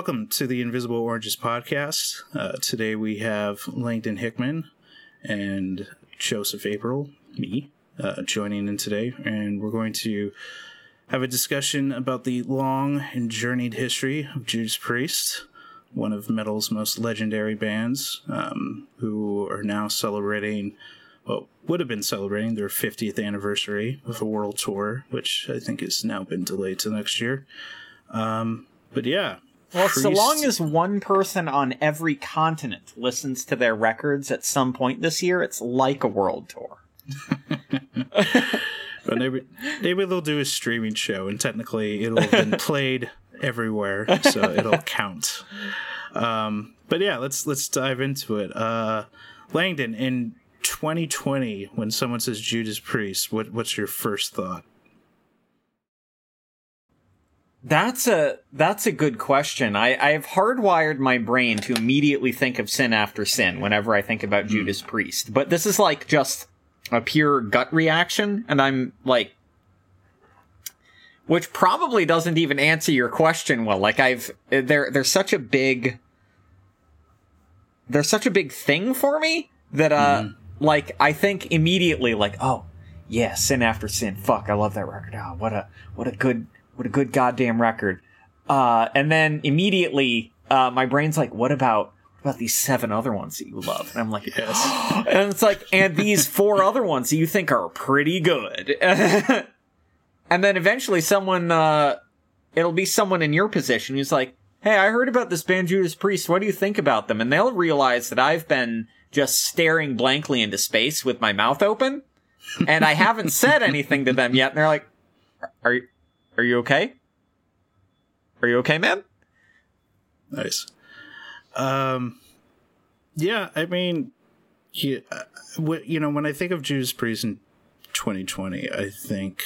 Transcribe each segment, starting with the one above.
Welcome to the Invisible Oranges podcast. Uh, today we have Langdon Hickman and Joseph April, me, uh, joining in today, and we're going to have a discussion about the long and journeyed history of Judas Priest, one of metal's most legendary bands, um, who are now celebrating, well, would have been celebrating their 50th anniversary of a world tour, which I think has now been delayed to next year. Um, but yeah. Well, Priest... so long as one person on every continent listens to their records at some point this year, it's like a world tour. but maybe maybe they'll do a streaming show, and technically it'll have been played everywhere, so it'll count. Um, but yeah, let's let's dive into it. Uh, Langdon, in 2020, when someone says Judas Priest, what what's your first thought? That's a that's a good question. I, I have hardwired my brain to immediately think of sin after sin whenever I think about mm. Judas Priest. But this is like just a pure gut reaction, and I'm like which probably doesn't even answer your question well. Like I've there there's such a big there's such a big thing for me that uh mm. like I think immediately like oh yeah sin after sin fuck I love that record oh what a what a good what a good goddamn record. Uh, and then immediately, uh, my brain's like, what about, what about these seven other ones that you love? And I'm like, yes. and it's like, and these four other ones that you think are pretty good. and then eventually someone, uh, it'll be someone in your position who's like, hey, I heard about this band Judas Priest. What do you think about them? And they'll realize that I've been just staring blankly into space with my mouth open. and I haven't said anything to them yet. And they're like, are you, are you okay? Are you okay, man? Nice. Um, yeah, I mean, yeah, you know, when I think of Judas Priest in 2020, I think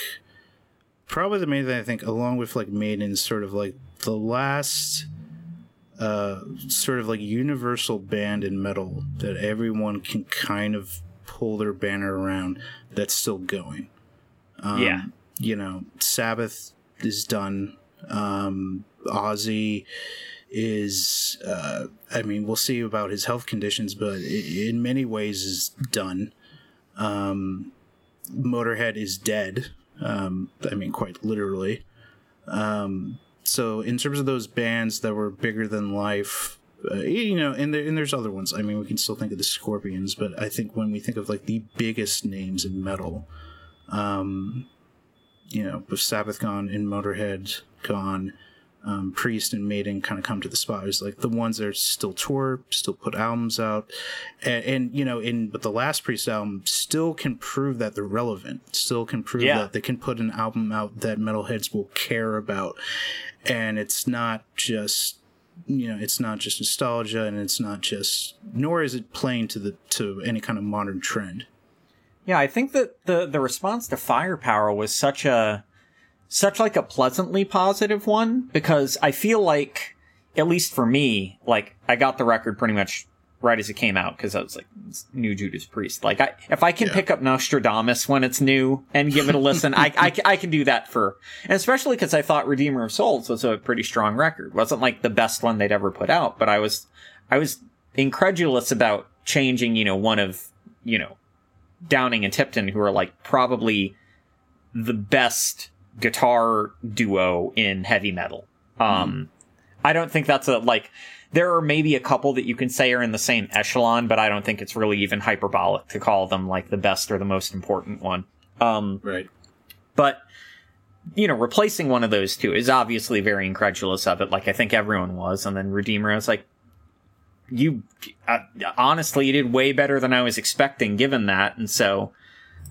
probably the main thing I think, along with like Maiden, sort of like the last uh sort of like universal band in metal that everyone can kind of pull their banner around that's still going. Um, yeah. You know, Sabbath is done. Um, Ozzy is, uh, I mean, we'll see about his health conditions, but in many ways is done. Um, Motorhead is dead. Um, I mean, quite literally. Um, so in terms of those bands that were bigger than life, uh, you know, and, there, and there's other ones. I mean, we can still think of the Scorpions, but I think when we think of like the biggest names in metal, um, you know, with Sabbath gone and Motorhead gone, um, Priest and Maiden kind of come to the spot. It's like the ones that are still tour, still put albums out, and, and, you know, in but the last Priest album still can prove that they're relevant. Still can prove yeah. that they can put an album out that metalheads will care about, and it's not just you know it's not just nostalgia and it's not just nor is it playing to the to any kind of modern trend yeah, I think that the the response to Firepower was such a such like a pleasantly positive one because I feel like at least for me, like I got the record pretty much right as it came out because I was like new Judas Priest. Like I if I can yeah. pick up Nostradamus when it's new and give it a listen, I, I I can do that for and especially because I thought Redeemer of Souls was a pretty strong record. Wasn't like the best one they'd ever put out, but I was I was incredulous about changing, you know, one of you know Downing and Tipton, who are like probably the best guitar duo in heavy metal. Um, mm. I don't think that's a like. There are maybe a couple that you can say are in the same echelon, but I don't think it's really even hyperbolic to call them like the best or the most important one. Um, right. But you know, replacing one of those two is obviously very incredulous of it. Like I think everyone was, and then Redeemer I was like, you uh, honestly you did way better than I was expecting given that. And so,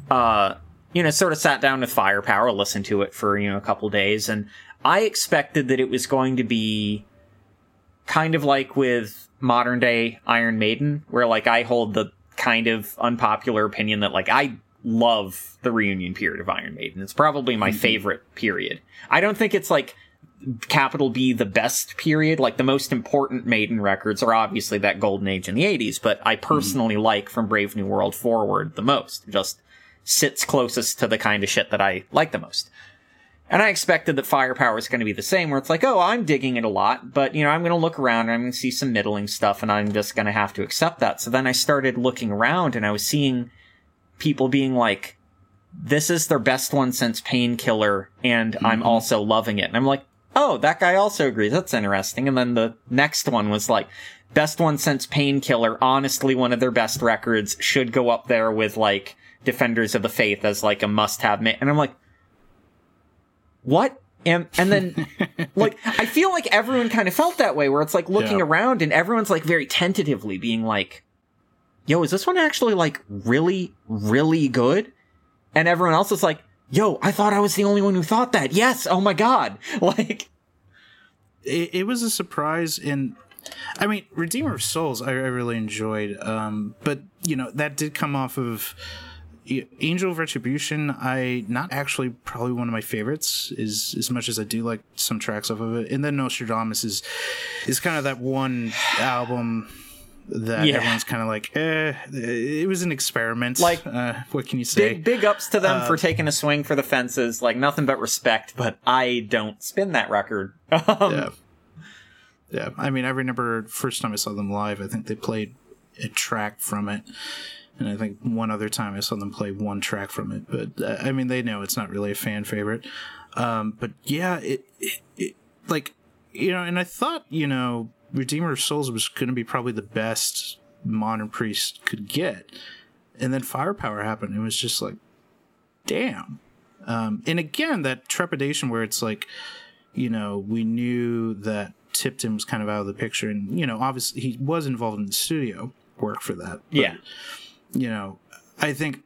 uh, you know, sort of sat down with Firepower, listened to it for, you know, a couple days. And I expected that it was going to be kind of like with modern day Iron Maiden, where like I hold the kind of unpopular opinion that like I love the reunion period of Iron Maiden. It's probably my mm-hmm. favorite period. I don't think it's like capital B the best period. Like the most important Maiden records are obviously that golden age in the 80s, but I personally mm like from Brave New World forward the most. Just sits closest to the kind of shit that I like the most. And I expected that Firepower is going to be the same, where it's like, oh, I'm digging it a lot, but you know, I'm going to look around and I'm going to see some middling stuff, and I'm just going to have to accept that. So then I started looking around, and I was seeing people being like, "This is their best one since Painkiller," and mm-hmm. I'm also loving it. And I'm like, "Oh, that guy also agrees. That's interesting." And then the next one was like, "Best one since Painkiller. Honestly, one of their best records. Should go up there with like." Defenders of the Faith as like a must-have. Ma-. And I'm like, what? And and then like I feel like everyone kind of felt that way where it's like looking yeah. around and everyone's like very tentatively being like, "Yo, is this one actually like really really good?" And everyone else is like, "Yo, I thought I was the only one who thought that." Yes, oh my god. Like it, it was a surprise and I mean, Redeemer of Souls I, I really enjoyed um but you know, that did come off of Angel of Retribution, I not actually probably one of my favorites. Is as much as I do like some tracks off of it, and then Nostradamus is is kind of that one album that yeah. everyone's kind of like, eh, it was an experiment. Like, uh, what can you say? Big, big ups to them uh, for taking a swing for the fences. Like, nothing but respect, but I don't spin that record. Um, yeah. Yeah. I mean, I remember first time I saw them live, I think they played a track from it and I think one other time I saw them play one track from it. But uh, I mean, they know it's not really a fan favorite. Um, but yeah, it, it, it, like you know, and I thought you know, Redeemer of Souls was going to be probably the best modern priest could get, and then Firepower happened. It was just like, damn. Um, and again, that trepidation where it's like, you know, we knew that Tipton was kind of out of the picture, and you know, obviously he was involved in the studio work for that. But, yeah you know, I think,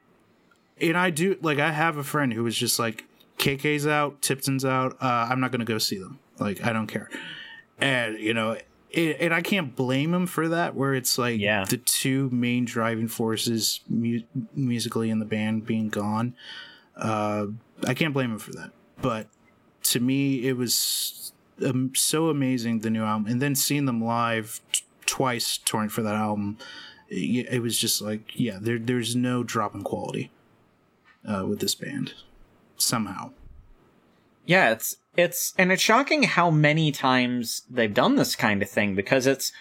and I do like I have a friend who was just like, KK's out, Tipton's out. Uh, I'm not gonna go see them. Like I don't care, and you know, it, and I can't blame him for that. Where it's like yeah. the two main driving forces mu- musically in the band being gone. Uh, I can't blame him for that. But to me, it was um, so amazing the new album, and then seeing them live t- twice touring for that album it was just like yeah there there's no drop in quality uh, with this band somehow yeah it's it's and it's shocking how many times they've done this kind of thing because it's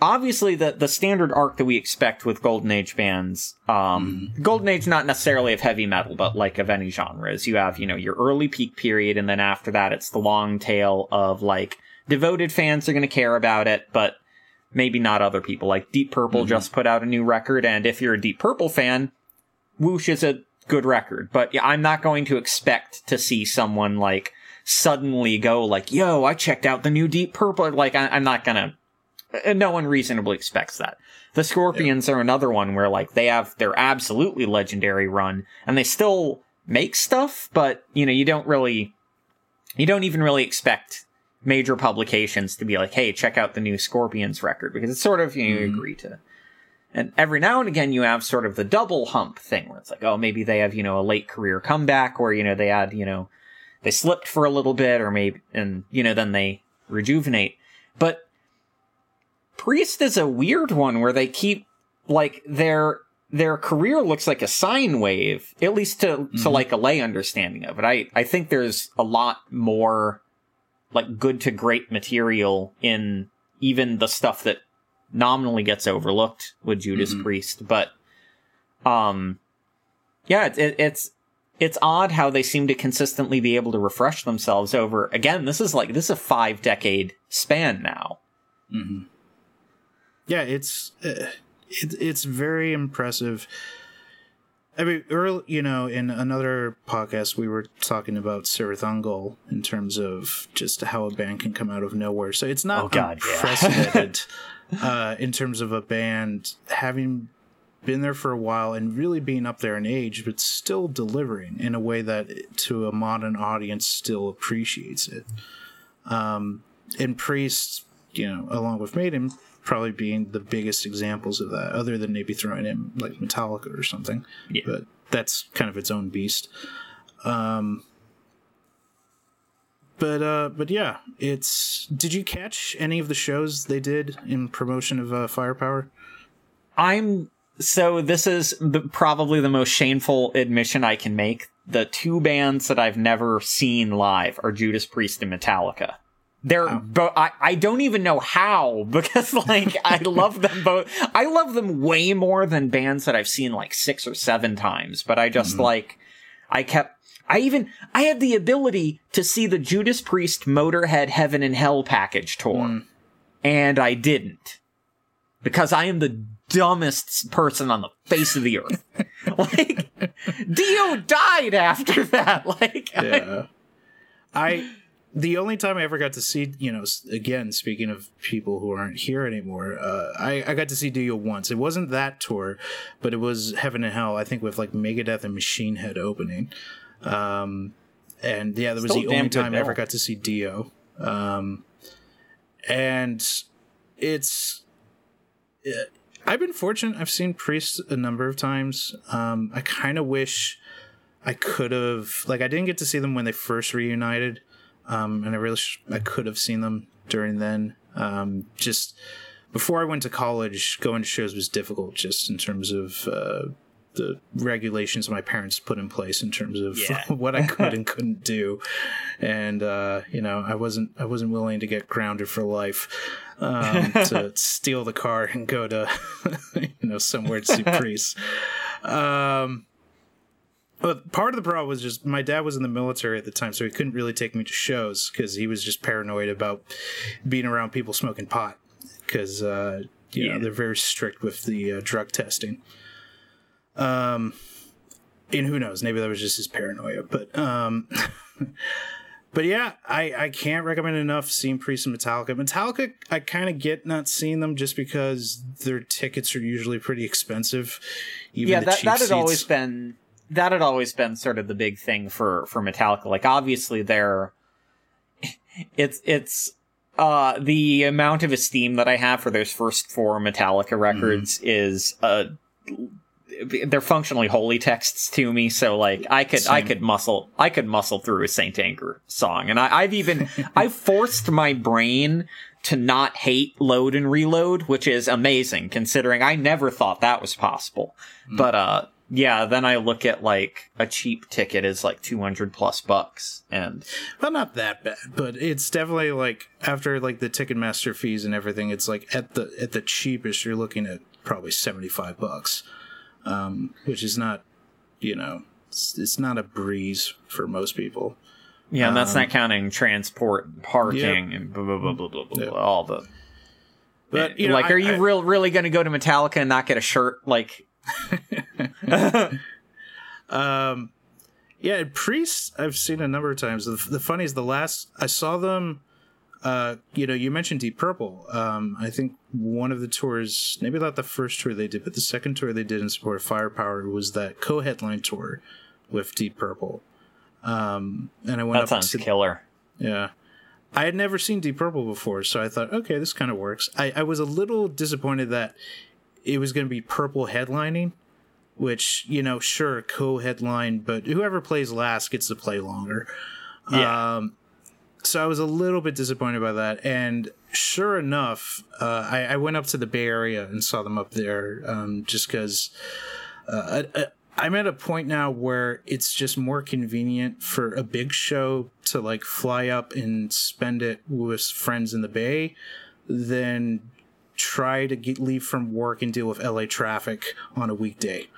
obviously the the standard arc that we expect with golden age bands um mm. golden age not necessarily of heavy metal but like of any genres you have you know your early peak period and then after that it's the long tail of like devoted fans are going to care about it but maybe not other people. Like Deep Purple mm-hmm. just put out a new record, and if you're a Deep Purple fan, Whoosh is a good record. But yeah, I'm not going to expect to see someone like suddenly go like, "Yo, I checked out the new Deep Purple." Like, I- am not gonna. Uh, no one reasonably expects that. The Scorpions yeah. are another one where like they have their absolutely legendary run, and they still make stuff, but you know you don't really, you don't even really expect major publications to be like, hey, check out the new Scorpions record because it's sort of you, know, you mm-hmm. agree to. And every now and again, you have sort of the double hump thing where it's like, oh, maybe they have you know a late career comeback, or you know they had you know they slipped for a little bit, or maybe and you know then they rejuvenate. But Priest is a weird one where they keep like their their career looks like a sine wave, at least to mm-hmm. to like a lay understanding of it. I I think there's a lot more like good to great material in even the stuff that nominally gets overlooked with Judas mm-hmm. Priest, but um, yeah, it, it, it's it's odd how they seem to consistently be able to refresh themselves over. Again, this is like this is a five decade span now. Mm-hmm. Yeah, it's uh, it, it's very impressive I mean, early, you know, in another podcast, we were talking about Cirith Ungol in terms of just how a band can come out of nowhere. So it's not oh, God, unprecedented yeah. uh, in terms of a band having been there for a while and really being up there in age, but still delivering in a way that to a modern audience still appreciates it. Um, and Priest, you know, along with Maiden, probably being the biggest examples of that, other than maybe throwing in like Metallica or something. Yeah. But that's kind of its own beast. Um, but uh, but yeah, it's. Did you catch any of the shows they did in promotion of uh, Firepower? I'm so this is the, probably the most shameful admission I can make. the two bands that I've never seen live are Judas Priest and Metallica. They're bo- I, I don't even know how because like I love them both. I love them way more than bands that I've seen like six or seven times, but I just like I kept I even I had the ability to see the Judas Priest Motorhead Heaven and Hell package tour. And I didn't. Because I am the dumbest person on the face of the earth. like Dio died after that. Like I- yeah. I the only time I ever got to see, you know, again speaking of people who aren't here anymore, uh, I I got to see Dio once. It wasn't that tour, but it was Heaven and Hell. I think with like Megadeth and Machine Head opening. Um, and yeah, that was Still the only time I ever got to see Dio. Um, and it's. uh, I've been fortunate. I've seen Priest a number of times. Um, I kind of wish I could have like I didn't get to see them when they first reunited, um, and I really sh- I could have seen them during then. Um, just before I went to college, going to shows was difficult, just in terms of uh, the regulations my parents put in place in terms of Yeah. what I could and couldn't do, and uh, you know I wasn't I wasn't willing to get grounded for life. Um, to steal the car and go to, you know, somewhere to see priests. Um, but part of the problem was just my dad was in the military at the time, so he couldn't really take me to shows because he was just paranoid about being around people smoking pot because uh, you know they're very strict with the uh, drug testing. Um, and who knows? Maybe that was just his paranoia, but um. But yeah, I, I can't recommend enough seeing Priest and Metallica. Metallica, I kind of get not seeing them just because their tickets are usually pretty expensive. Even yeah, the that that had seats. always been that had always been sort of the big thing for for Metallica. Like obviously they're it's it's uh the amount of esteem that I have for those first four Metallica records is uh they're functionally holy texts to me so like i could i could muscle i could muscle through a saint anger song. And I, i've even i forced my brain to not hate load and reload which is amazing considering i never thought that was possible. But uh yeah then i look at like a cheap ticket is like 200 plus bucks and well, not that bad, but it's definitely like after like the Ticketmaster fees and everything, it's like at the at the cheapest you're looking at probably seventy five bucks, um, which is not, you know, it's, it's not a breeze for most people. yeah and that's not counting transport parking Yep. and blah blah blah blah blah, blah, Yep. all the But you know, like, I- are you I- real really going to go to Metallica and not get a shirt? Like, Um, yeah, Priest, I've seen a number of times. The, the funny is, the last I saw them, uh, you know, you mentioned Deep Purple. Um, I think one of the tours, maybe not the first tour they did, but the second tour they did in support of Firepower was that co-headline tour with Deep Purple. Um, and I went that up sounds to killer. yeah. I had never seen Deep Purple before, so I thought, okay, this kind of works. I, I was a little disappointed that it was going to be Purple headlining, which, you know, sure, co headline, but whoever plays last gets to play longer. Yeah. Um, so I was a little bit disappointed by that. And sure enough, uh, I, I went up to the Bay Area and saw them up there um, just because uh, I'm at a point now where it's just more convenient for a big show to like fly up and spend it with friends in the Bay than try to get leave from work and deal with LA traffic on a weekday.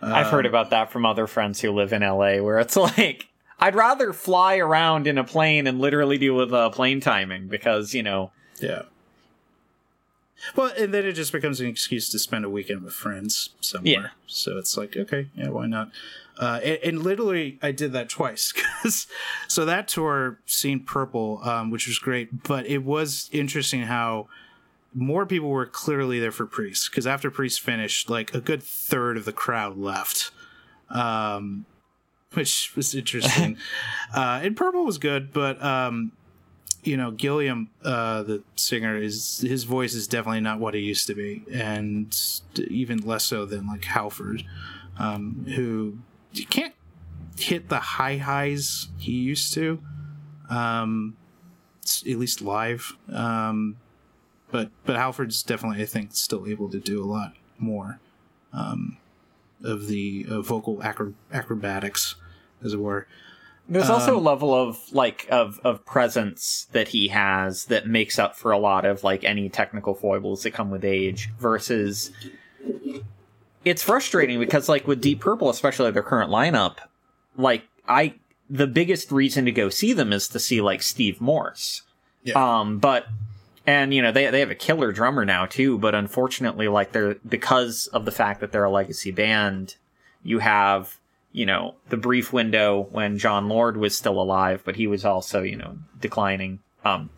I've heard about that from other friends who live in LA, where it's like I'd rather fly around in a plane and literally deal with uh, plane timing because you know Yeah. Well, and then it just becomes an excuse to spend a weekend with friends somewhere. Yeah. So it's like, okay, yeah, why not? Uh, and, and literally, I did that twice. 'cause- so that tour, seen Purple, um, which was great, but it was interesting how more people were clearly there for Priest. Because after Priest finished, like a good third of the crowd left. Um, which was interesting. uh, and Purple was good, but um, you know, Gillan, uh, the singer, is his voice is definitely not what he used to be, and even less so than like Halford, um, who you can't hit the high highs he used to, um, at least live. Um, but but Halford's definitely, I think, still able to do a lot more um, of the uh, vocal acro- acrobatics as it were. There's also a level of like of of presence that he has that makes up for a lot of like any technical foibles that come with age versus it's frustrating because like with Deep Purple, especially their current lineup, like I the biggest reason to go see them is to see like Steve Morse. Yeah. Um, but and you know they they have a killer drummer now too, but unfortunately, like they're because of the fact that they're a legacy band, you have you know the brief window when Jon Lord was still alive, but he was also you know declining. Um,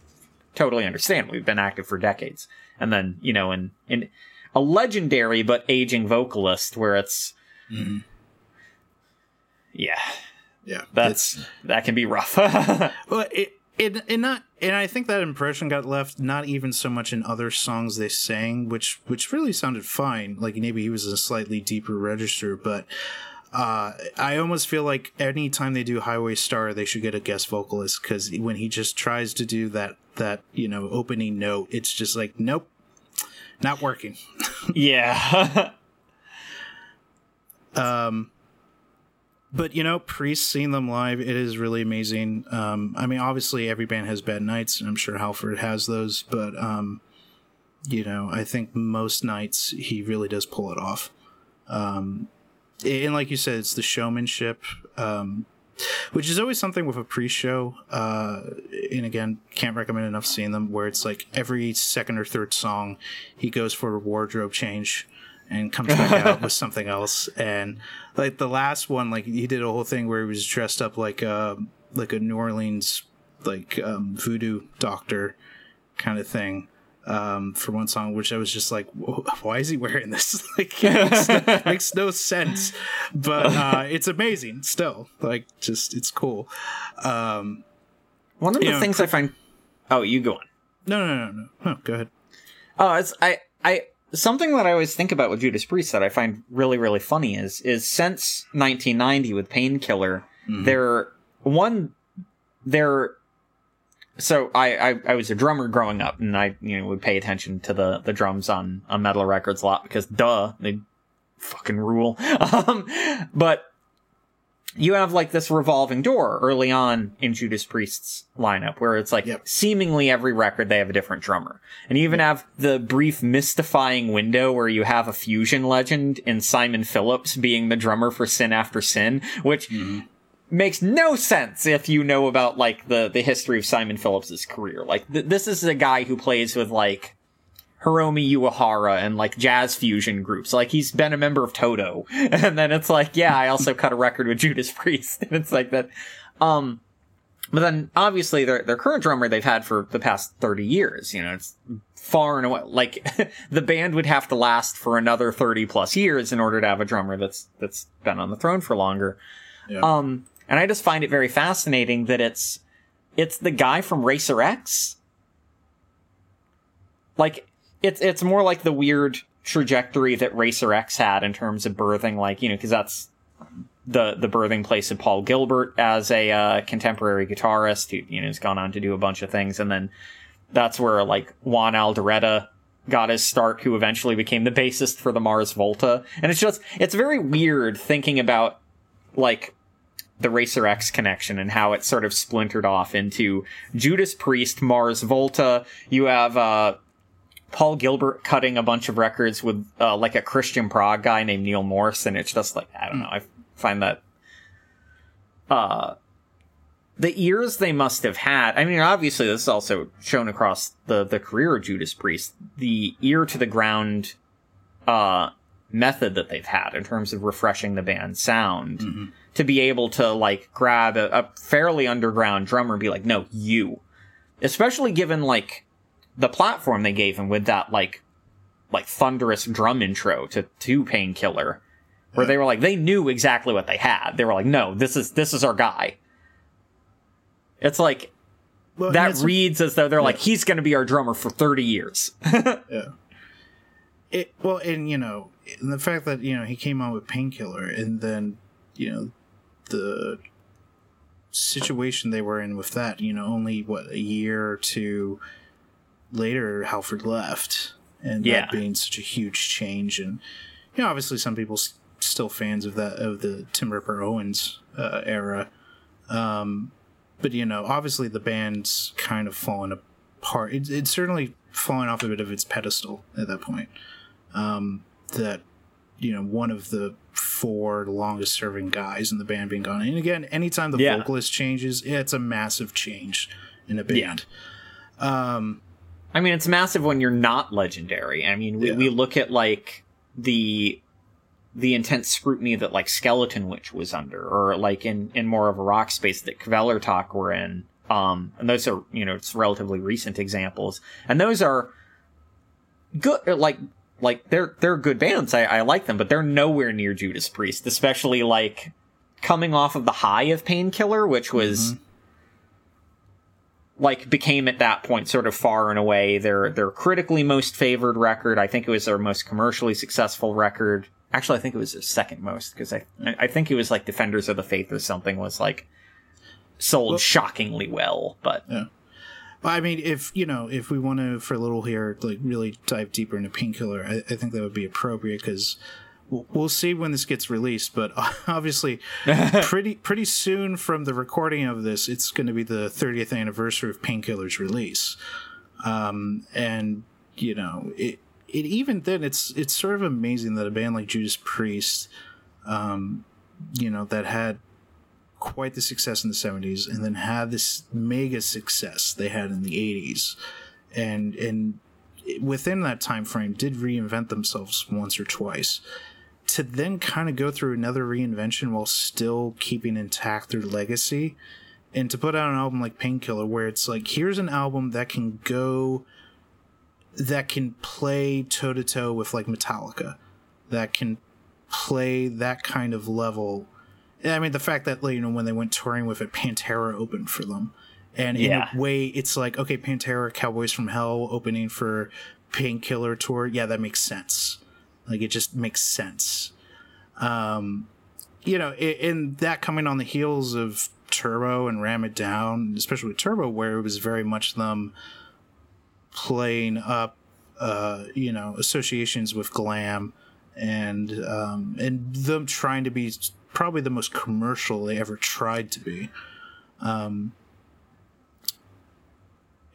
totally understand. We've been active for decades, and then you know in in a legendary but aging vocalist where it's yeah Yeah, that's that can be rough. Well, it, it, and not, and I think that impression got left not even so much in other songs they sang, which which really sounded fine. Like maybe he was in a slightly deeper register, but uh, I almost feel like anytime they do Highway Star, they should get a guest vocalist because when he just tries to do that that you know opening note, it's just like nope, not working. yeah. um, but you know, Priest seeing them live, it is really amazing. Um, I mean, obviously every band has bad nights, and I'm sure Halford has those, but um, you know, I think most nights he really does pull it off. Um, and like you said, it's the showmanship, um, which is always something with a pre-show. Uh, and again, can't recommend enough seeing them. Where it's like every second or third song, he goes for a wardrobe change and comes back out with something else. And like the last one, like he did a whole thing where he was dressed up like a like a New Orleans like um, voodoo doctor kind of thing um, for one song, which I was just like, why is he wearing this? like, it makes, no, makes no sense, but uh, it's amazing still. Like, just it's cool. Um, One of the know, things I find. Oh, you go on. no, no, no, no, no. Go ahead. Oh, it's I I something that I always think about with Judas Priest that I find really really funny is is since 1990 with Painkiller, there one there. So I, I I was a drummer growing up, and I you know would pay attention to the the drums on on metal records a lot because duh they fucking rule. Um, but you have like this revolving door early on in Judas Priest's lineup where it's like Yep. seemingly every record they have a different drummer. And you even have the brief mystifying window where you have a fusion legend in Simon Phillips being the drummer for Sin After Sin, which makes no sense if you know about like the the history of Simon Phillips's career. Like th- this is a guy who plays with like Hiromi Uehara and like jazz fusion groups. Like he's been a member of Toto. And then it's like, yeah, I also cut a record with Judas Priest. And it's like that. Um, but then obviously their, their current drummer they've had for the past 30 years, you know, it's far and away, like the band would have to last for another 30 plus years in order to have a drummer that's, that's been on the throne for longer. Yeah. Um, and I just find it very fascinating that it's, it's the guy from Racer X. Like, it's, it's more like the weird trajectory that Racer X had in terms of birthing, like, you know, cause that's the, the birthing place of Paul Gilbert as a, uh, contemporary guitarist who, you know, has gone on to do a bunch of things. And then that's where, like, Juan Alderete got his start, who eventually became the bassist for the Mars Volta. And it's just, it's very weird thinking about, like, the Racer X connection and how it sort of splintered off into Judas Priest, Mars Volta. You have uh, Paul Gilbert cutting a bunch of records with uh, like a Christian prog guy named Neal Morse, and it's just like I don't know. I find that uh, the ears they must have had. I mean, obviously this is also shown across the the career of Judas Priest. The ear to the ground uh, method that they've had in terms of refreshing the band's sound to be able to like grab a, a fairly underground drummer and be like, no, you. Especially given like the platform they gave him with that like like thunderous drum intro to to Painkiller, where they were like they knew exactly what they had. They were like, no, this is this is our guy. It's like Well, that reads as though they're like he's going to be our drummer for thirty years. Yeah. It well, and you know, and the fact that you know he came out with painkiller, and then you know the situation they were in with that. You know, only what a year or two later, Halford left, and Yeah. that being such a huge change, and you know, obviously some people s- still fans of that of the Tim Ripper Owens uh, era. Um, but you know, obviously the band's kind of fallen apart. It, it's certainly fallen off a bit of its pedestal at that point. Um, that you know, one of the four longest serving guys in the band being gone. And again, anytime the Yeah. vocalist changes, it's a massive change in a band. Um, I mean, it's massive when you're not legendary. I mean, we, Yeah. we look at like the the intense scrutiny that like Skeleton Witch was under, or like in in more of a rock space that Kvelertak were in. Um, and those are you know it's relatively recent examples, and those are good. Like like they're they're good bands. I, I like them, but they're nowhere near Judas Priest, especially like coming off of the high of Painkiller, which was mm-hmm. like became at that point sort of far and away their their critically most favored record. I think it was their most commercially successful record. Actually, I think it was their second most because I I think it was like Defenders of the Faith or something was like sold Well- shockingly well. But But I mean, if you know, if we want to for a little here, like really dive deeper into Painkiller, I, I think that would be appropriate because we'll, we'll see when this gets released. But obviously, pretty pretty soon from the recording of this, it's going to be the 30th anniversary of Painkiller's release, um, and you know, it it even then, it's it's sort of amazing that a band like Judas Priest, um, you know, that had quite the success in the 70s and then had this mega success they had in the 80s and and within that time frame did reinvent themselves once or twice. To then kind of go through another reinvention while still keeping intact their legacy and to put out an album like painkiller where it's like here's an album that can go that can play toe to toe with like metallica that can play that kind of level I mean, the fact that you know when they went touring with it, Pantera opened for them, and in Yeah. a way, it's like okay, Pantera, Cowboys from Hell opening for Painkiller tour. Yeah, that makes sense. Like it just makes sense. Um, you know, and that coming on the heels of Turbo and Ram It Down, especially with Turbo, where it was very much them playing up, uh, you know, associations with glam and um, and them trying to be probably the most commercial they ever tried to be. Um,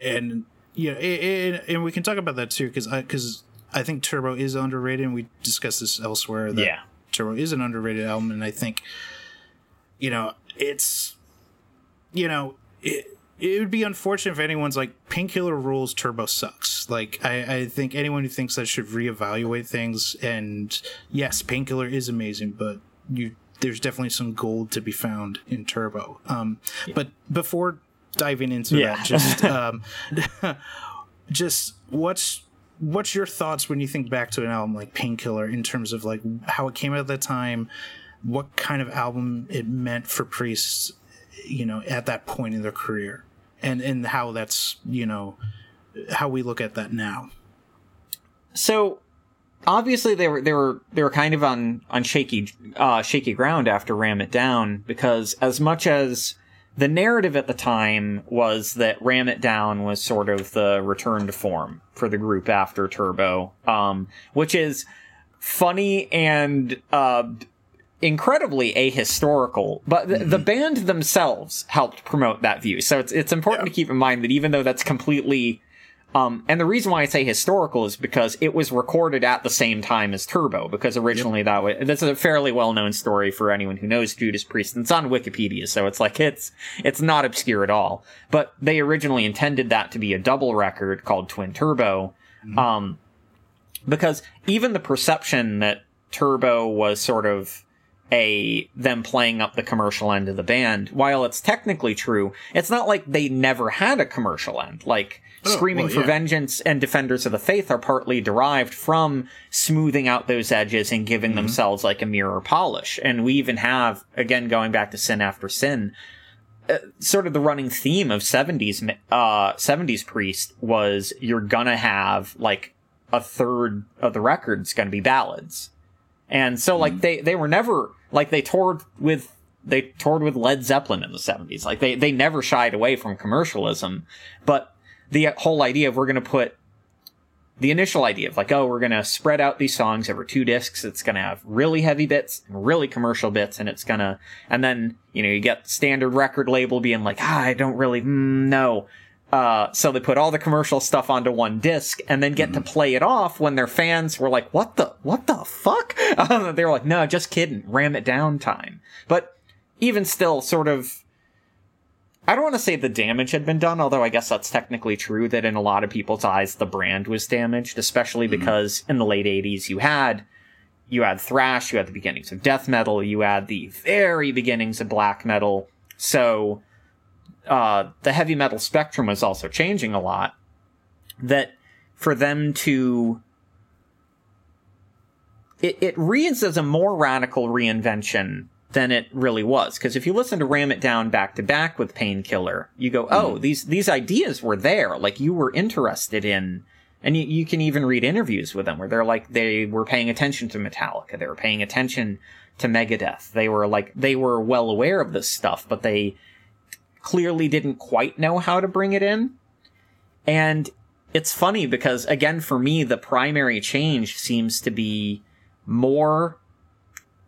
and you know, and, and we can talk about that too because I because I think Turbo is underrated, and we discussed this elsewhere. That Yeah. Turbo is an underrated album, and I think you know it's you know it. It would be unfortunate if anyone's like Painkiller rules, Turbo sucks. Like I, I think anyone who thinks that should reevaluate things. And yes, Painkiller is amazing, but you there's definitely some gold to be found in Turbo. Um, But before diving into Yeah. that, just um, just what's what's your thoughts when you think back to an album like Painkiller in terms of like how it came out at the time, what kind of album it meant for priests, you know, at that point in their career, and and how that's you know how we look at that now. so obviously they were they were they were kind of on on shaky uh shaky ground after ram it down because as much as the narrative at the time was that ram it down was sort of the return to form for the group after turbo um which is funny and uh incredibly ahistorical but the, the band themselves helped promote that view. So it's it's important to keep in mind that even though that's completely um, and the reason why I say historical is because it was recorded at the same time as Turbo, because originally that was, that's a fairly well-known story for anyone who knows Judas Priest, and it's on Wikipedia, so it's like, it's, it's not obscure at all. But they originally intended that to be a double record called Twin Turbo, um, because even the perception that Turbo was sort of a them playing up the commercial end of the band. While it's technically true, it's not like they never had a commercial end. Like Screaming well, for yeah. Vengeance and Defenders of the Faith are partly derived from smoothing out those edges and giving themselves like a mirror polish. And we even have, again, going back to Sin After Sin, uh, sort of the running theme of 70s, uh, 70s Priest was you're gonna have like a third of the record's gonna be ballads. And so like they, they were never, like they toured with, they toured with Led Zeppelin in the 70s. Like they, they never shied away from commercialism, but the whole idea of we're going to put the initial idea of like, oh, we're gonna spread out these songs over two discs. It's gonna have really heavy bits and really commercial bits, and it's gonna, and then you know you get standard record label being like, ah, I don't really mm, know. Uh, so they put all the commercial stuff onto one disc and then get mm-hmm. to play it off when their fans were like, what the, what the fuck? Um, they were like, no, just kidding. Ram it down time. But even still, sort of, I don't want to say the damage had been done, although I guess that's technically true that in a lot of people's eyes the brand was damaged, especially mm-hmm. because in the late 80s you had you had thrash, you had the beginnings of death metal, you had the very beginnings of black metal. So uh, the heavy metal spectrum was also changing a lot. That for them to it, it reads as a more radical reinvention than it really was. Because if you listen to Ram It Down back to back with Painkiller, you go, oh, mm. these these ideas were there. Like you were interested in, and you, you can even read interviews with them where they're like they were paying attention to Metallica, they were paying attention to Megadeth. They were like they were well aware of this stuff, but they clearly didn't quite know how to bring it in. And it's funny because again, for me, the primary change seems to be more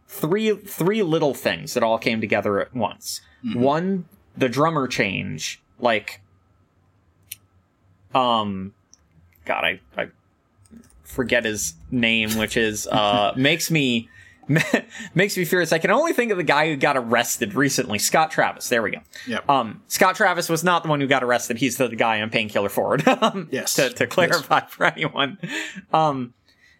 three three little things that all came together at once. Mm-hmm. One, the drummer change, like um God, I, I forget his name, which is uh makes me makes me furious. I can only think of the guy who got arrested recently, Scott Travis. There we go. Yep. Um, Scott Travis was not the one who got arrested. He's the, the guy on Painkiller Forward. Um, yes. To, to clarify yes. for anyone. Um,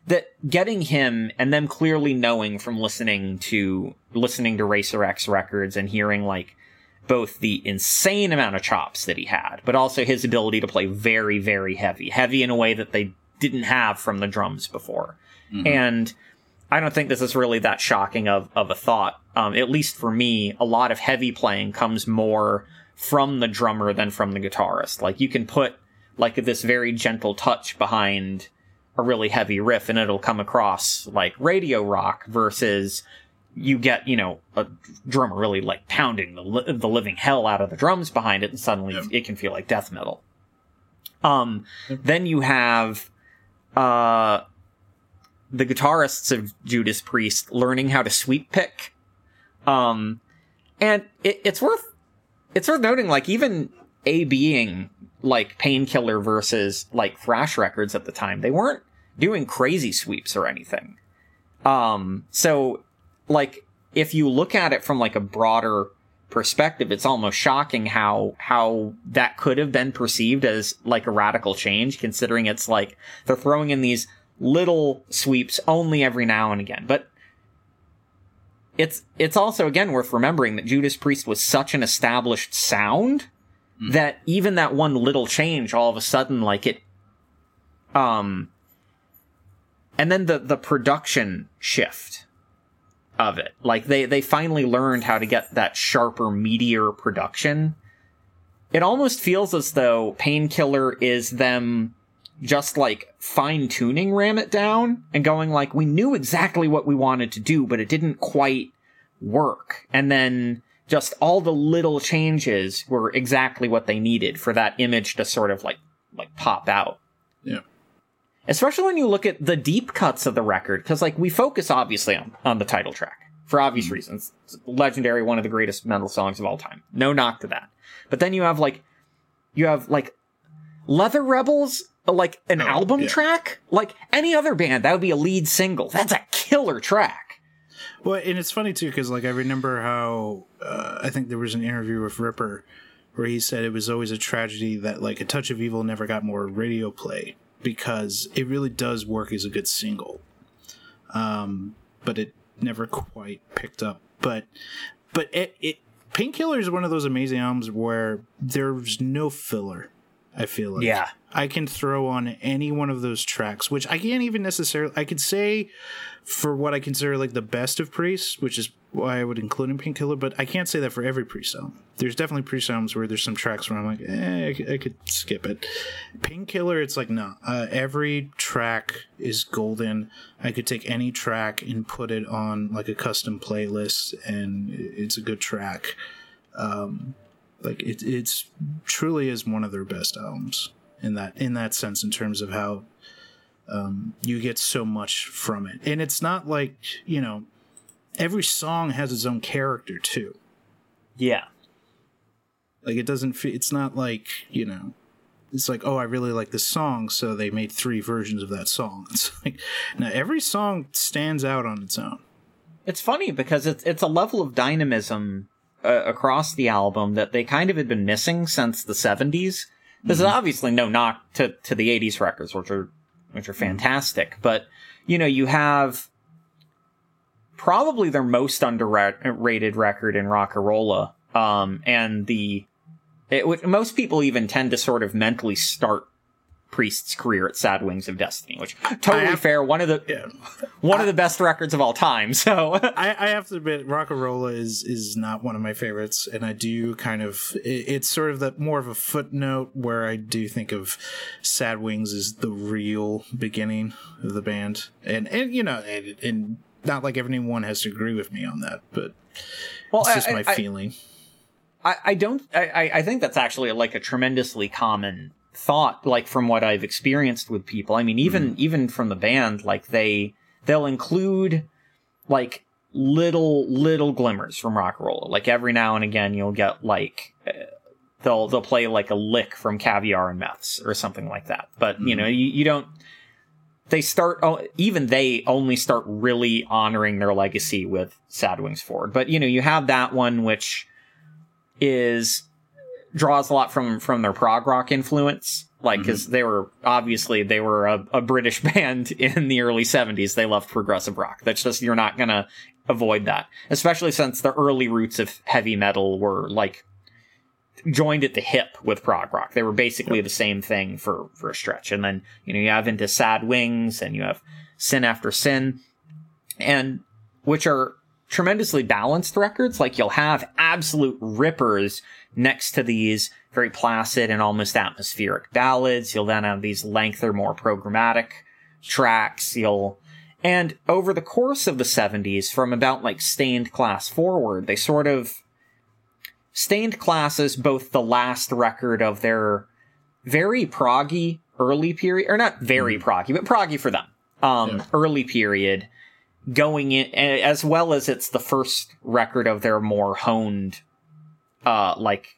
that getting him and them clearly knowing from listening to listening to Racer X records and hearing like both the insane amount of chops that he had, but also his ability to play very, very heavy, heavy in a way that they didn't have from the drums before. Mm-hmm. And I don't think this is really that shocking of, of a thought. Um, at least for me, a lot of heavy playing comes more from the drummer than from the guitarist. Like you can put like this very gentle touch behind a really heavy riff and it'll come across like radio rock versus you get, you know, a drummer really like pounding the, li- the living hell out of the drums behind it and suddenly it can feel like death metal. Um, then you have, uh, the guitarists of Judas Priest learning how to sweep pick. Um, and it, it's worth, it's worth noting, like, even A being like painkiller versus like thrash records at the time they weren't doing crazy sweeps or anything um so like if you look at it from like a broader perspective it's almost shocking how how that could have been perceived as like a radical change considering it's like they're throwing in these little sweeps only every now and again. But it's it's also again worth remembering that Judas Priest was such an established sound mm. that even that one little change all of a sudden like it um and then the the production shift of it. Like they they finally learned how to get that sharper meatier production. It almost feels as though painkiller is them just like fine tuning ram it down and going like we knew exactly what we wanted to do but it didn't quite work and then just all the little changes were exactly what they needed for that image to sort of like like pop out. Yeah. Especially when you look at the deep cuts of the record, because like we focus obviously on, on the title track for obvious mm reasons. It's legendary, one of the greatest metal songs of all time. No knock to that. But then you have like you have like Leather Rebels, like an album yeah. track, like any other band, that would be a lead single. That's a killer track. Well, and it's funny too because like I remember how uh, I think there was an interview with Ripper where he said it was always a tragedy that like a touch of evil never got more radio play because it really does work as a good single, um, but it never quite picked up. But but it, it Painkiller is one of those amazing albums where there's no filler. I feel like yeah, I can throw on any one of those tracks, which I can't even necessarily. I could say for what I consider like the best of Priest, which is why I would include in Painkiller, but I can't say that for every Priest album. There's definitely Priest albums where there's some tracks where I'm like, eh, I could, I could skip it. Painkiller, it's like, no. Uh, every track is golden. I could take any track and put it on like a custom playlist, and it's a good track. Um, like it, it's truly is one of their best albums in that in that sense in terms of how Um, you get so much from it, and it's not like you know, every song has its own character too. Yeah. Like it doesn't. Fe- it's not like you know. It's like, oh, I really like this song, so they made three versions of that song. It's like, now every song stands out on its own. It's funny because it's it's a level of dynamism uh, across the album that they kind of had been missing since the 70s. This is obviously no knock to, to the 80s records, which are which are fantastic, but you know, you have probably their most underrated record in Rocka Rolla, um, and the it, most people even tend to sort of mentally start Priest's career at Sad Wings of Destiny, which totally have- fair. One of the Yeah. one of the best records of all time. So I, I have to admit, Rocka Rolla is is not one of my favorites, and I do kind of it, it's sort of that more of a footnote where I do think of Sad Wings as the real beginning of the band, and and you know, and, and not like everyone has to agree with me on that, but well, it's just I- my I- feeling. I, I don't I, I- I think that's actually like a tremendously common thought like from what I've experienced with people. I mean even even from the band like they they'll include like little little glimmers from rock and roll. Like every now and again you'll get like uh, they'll they'll play like a lick from Caviar and Meths or something like that. But you know you, you don't they start oh, even they only start really honoring their legacy with Sad Wings Forward. But you know you have that one which is draws a lot from from their prog rock influence. Like mm-hmm. because they were obviously they were a, a british band in the early 70s they loved progressive rock. That's just you're not gonna avoid that. Especially since the early roots of heavy metal were like joined at the hip with prog rock. They were basically the same thing for for a stretch. And then you know you have into sad wings and you have sin after sin and which are tremendously balanced records. Like you'll have absolute rippers next to these very placid and almost atmospheric ballads. You'll then have these lengthier, more programmatic tracks. You'll, and over the course of the 70s, from about like Stained Class forward, they sort of, Stained Class is both the last record of their very proggy early period, or not very proggy, but proggy for them. Um, Yeah. early period going in as well as it's the first record of their more honed uh like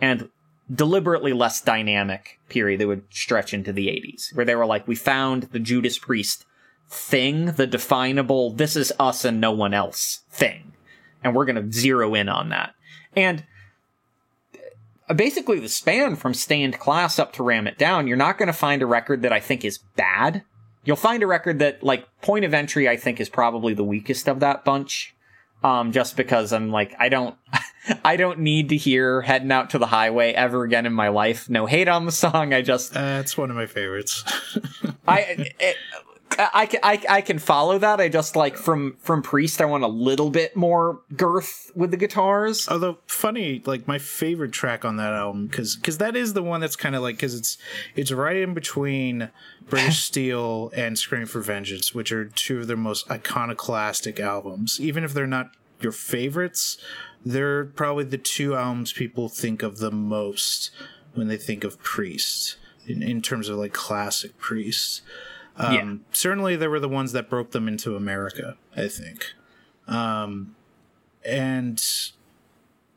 and deliberately less dynamic period that would stretch into the 80s where they were like we found the Judas Priest thing the definable this is us and no one else thing and we're going to zero in on that and uh, basically the span from Stained Class up to Ram It Down, you're not going to find a record that I think is bad. You'll find a record that, like, Point of Entry, I think is probably the weakest of that bunch. Um, just because I'm like, I don't, I don't need to hear heading out to the highway ever again in my life. No hate on the song. I just, Uh, it's one of my favorites. I, it, I, can, I, I can follow that. I just like from, from Priest, I want a little bit more girth with the guitars. Although funny, like my favorite track on that album, because because that is the one that's kind of like because it's it's right in between British Steel and Scream for Vengeance, which are two of their most iconoclastic albums. Even if they're not your favorites, they're probably the two albums people think of the most when they think of Priest in, in terms of like classic Priest. Um, Yeah. Certainly, they were the ones that broke them into America. I think Um, and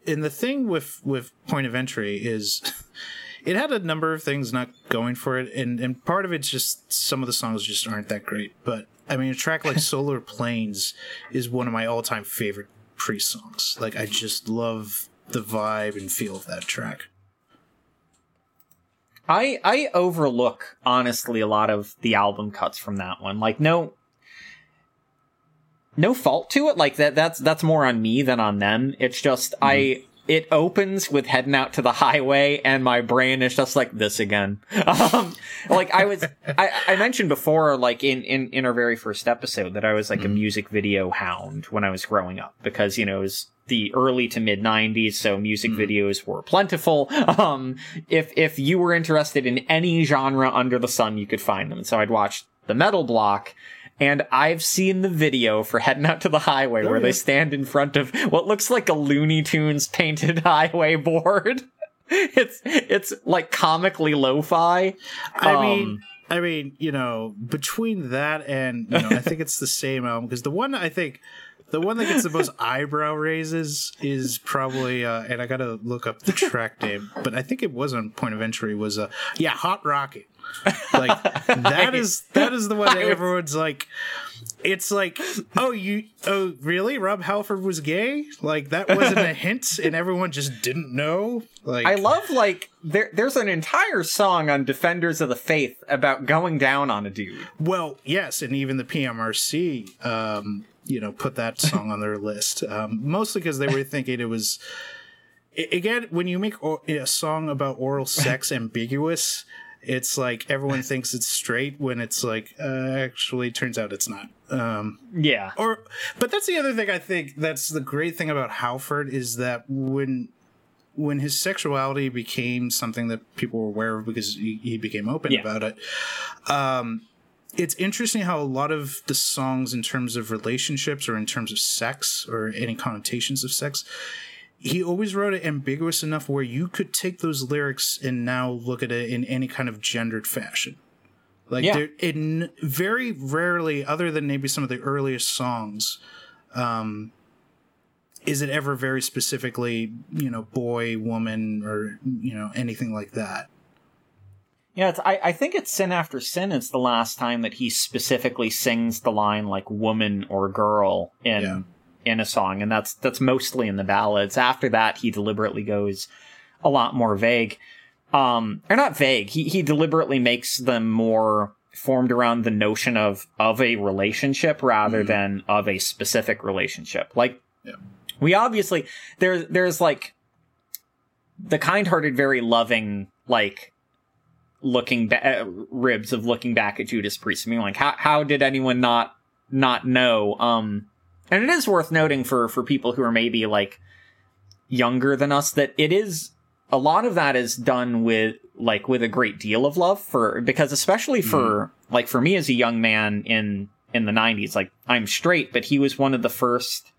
and the thing with with point of entry is it had a number of things not going for it and and part of it's just some of the songs just aren't that great but i mean a track like Solar Angels is one of my all-time favorite priest songs like i just love the vibe and feel of that track I I overlook honestly a lot of the album cuts from that one. Like no no fault to it. Like that that's that's more on me than on them. It's just I mm-hmm. It opens with heading out to the highway and my brain is just like this again. Um like I was I, I mentioned before like in, in in our very first episode that I was like a music video hound when I was growing up because you know it was the early to mid 90s so music videos were plentiful. Um if if you were interested in any genre under the sun you could find them. So i'd watch the metal block and I've seen the video for heading out to the highway where they stand in front of what looks like a Looney Tunes painted highway board. It's it's like comically lo-fi. i Um, mean I mean, you know, between that and you know, I think it's the same album because the one I think the one that gets the most eyebrow raises is probably uh and I gotta look up the track name, but I think it was on point of entry was uh yeah, Hot Rockin'. Like that is that is the one that everyone's like it's like, oh, you, oh, really? Rob Halford was gay? Like that wasn't a hint, and everyone just didn't know. Like, I love like there. There's an entire song on Defenders of the Faith about going down on a dude. well, yes, and even the PMRC, um, you know, put that song on their list, um, mostly because they were thinking it was. Again, when you make a song about oral sex ambiguous, it's like everyone thinks it's straight when it's like uh, actually turns out it's not. Um, Yeah. or but that's the other thing i think that's the great thing about halford is that when when his sexuality became something that people were aware of because he, he became open Yeah. about it um it's interesting how a lot of the songs in terms of relationships or in terms of sex or any connotations of sex he always wrote it ambiguous enough where you could take those lyrics and now look at it in any kind of gendered fashion like Yeah. there, in very rarely, other than maybe some of the earliest songs, um, is it ever very specifically, you know, boy, woman, or you know, anything like that. Yeah, it's, I, I think it's Sin After Sin is the last time that he specifically sings the line like woman or girl in Yeah. In a song, and that's that's mostly in the ballads. After that, he deliberately goes a lot more vague. Um, or not vague. He he deliberately makes them more formed around the notion of of a relationship rather than of a specific relationship. Like Yeah. we obviously there's there's like the kind-hearted, very loving like looking back uh, ribs of looking back at Judas Priest. I mean, like how how did anyone not not know? Um, and it is worth noting for for people who are maybe like younger than us that it is a lot of that is done with like with a great deal of love for because especially for like for me as a young man in in the 90s like I'm straight but he was one of the first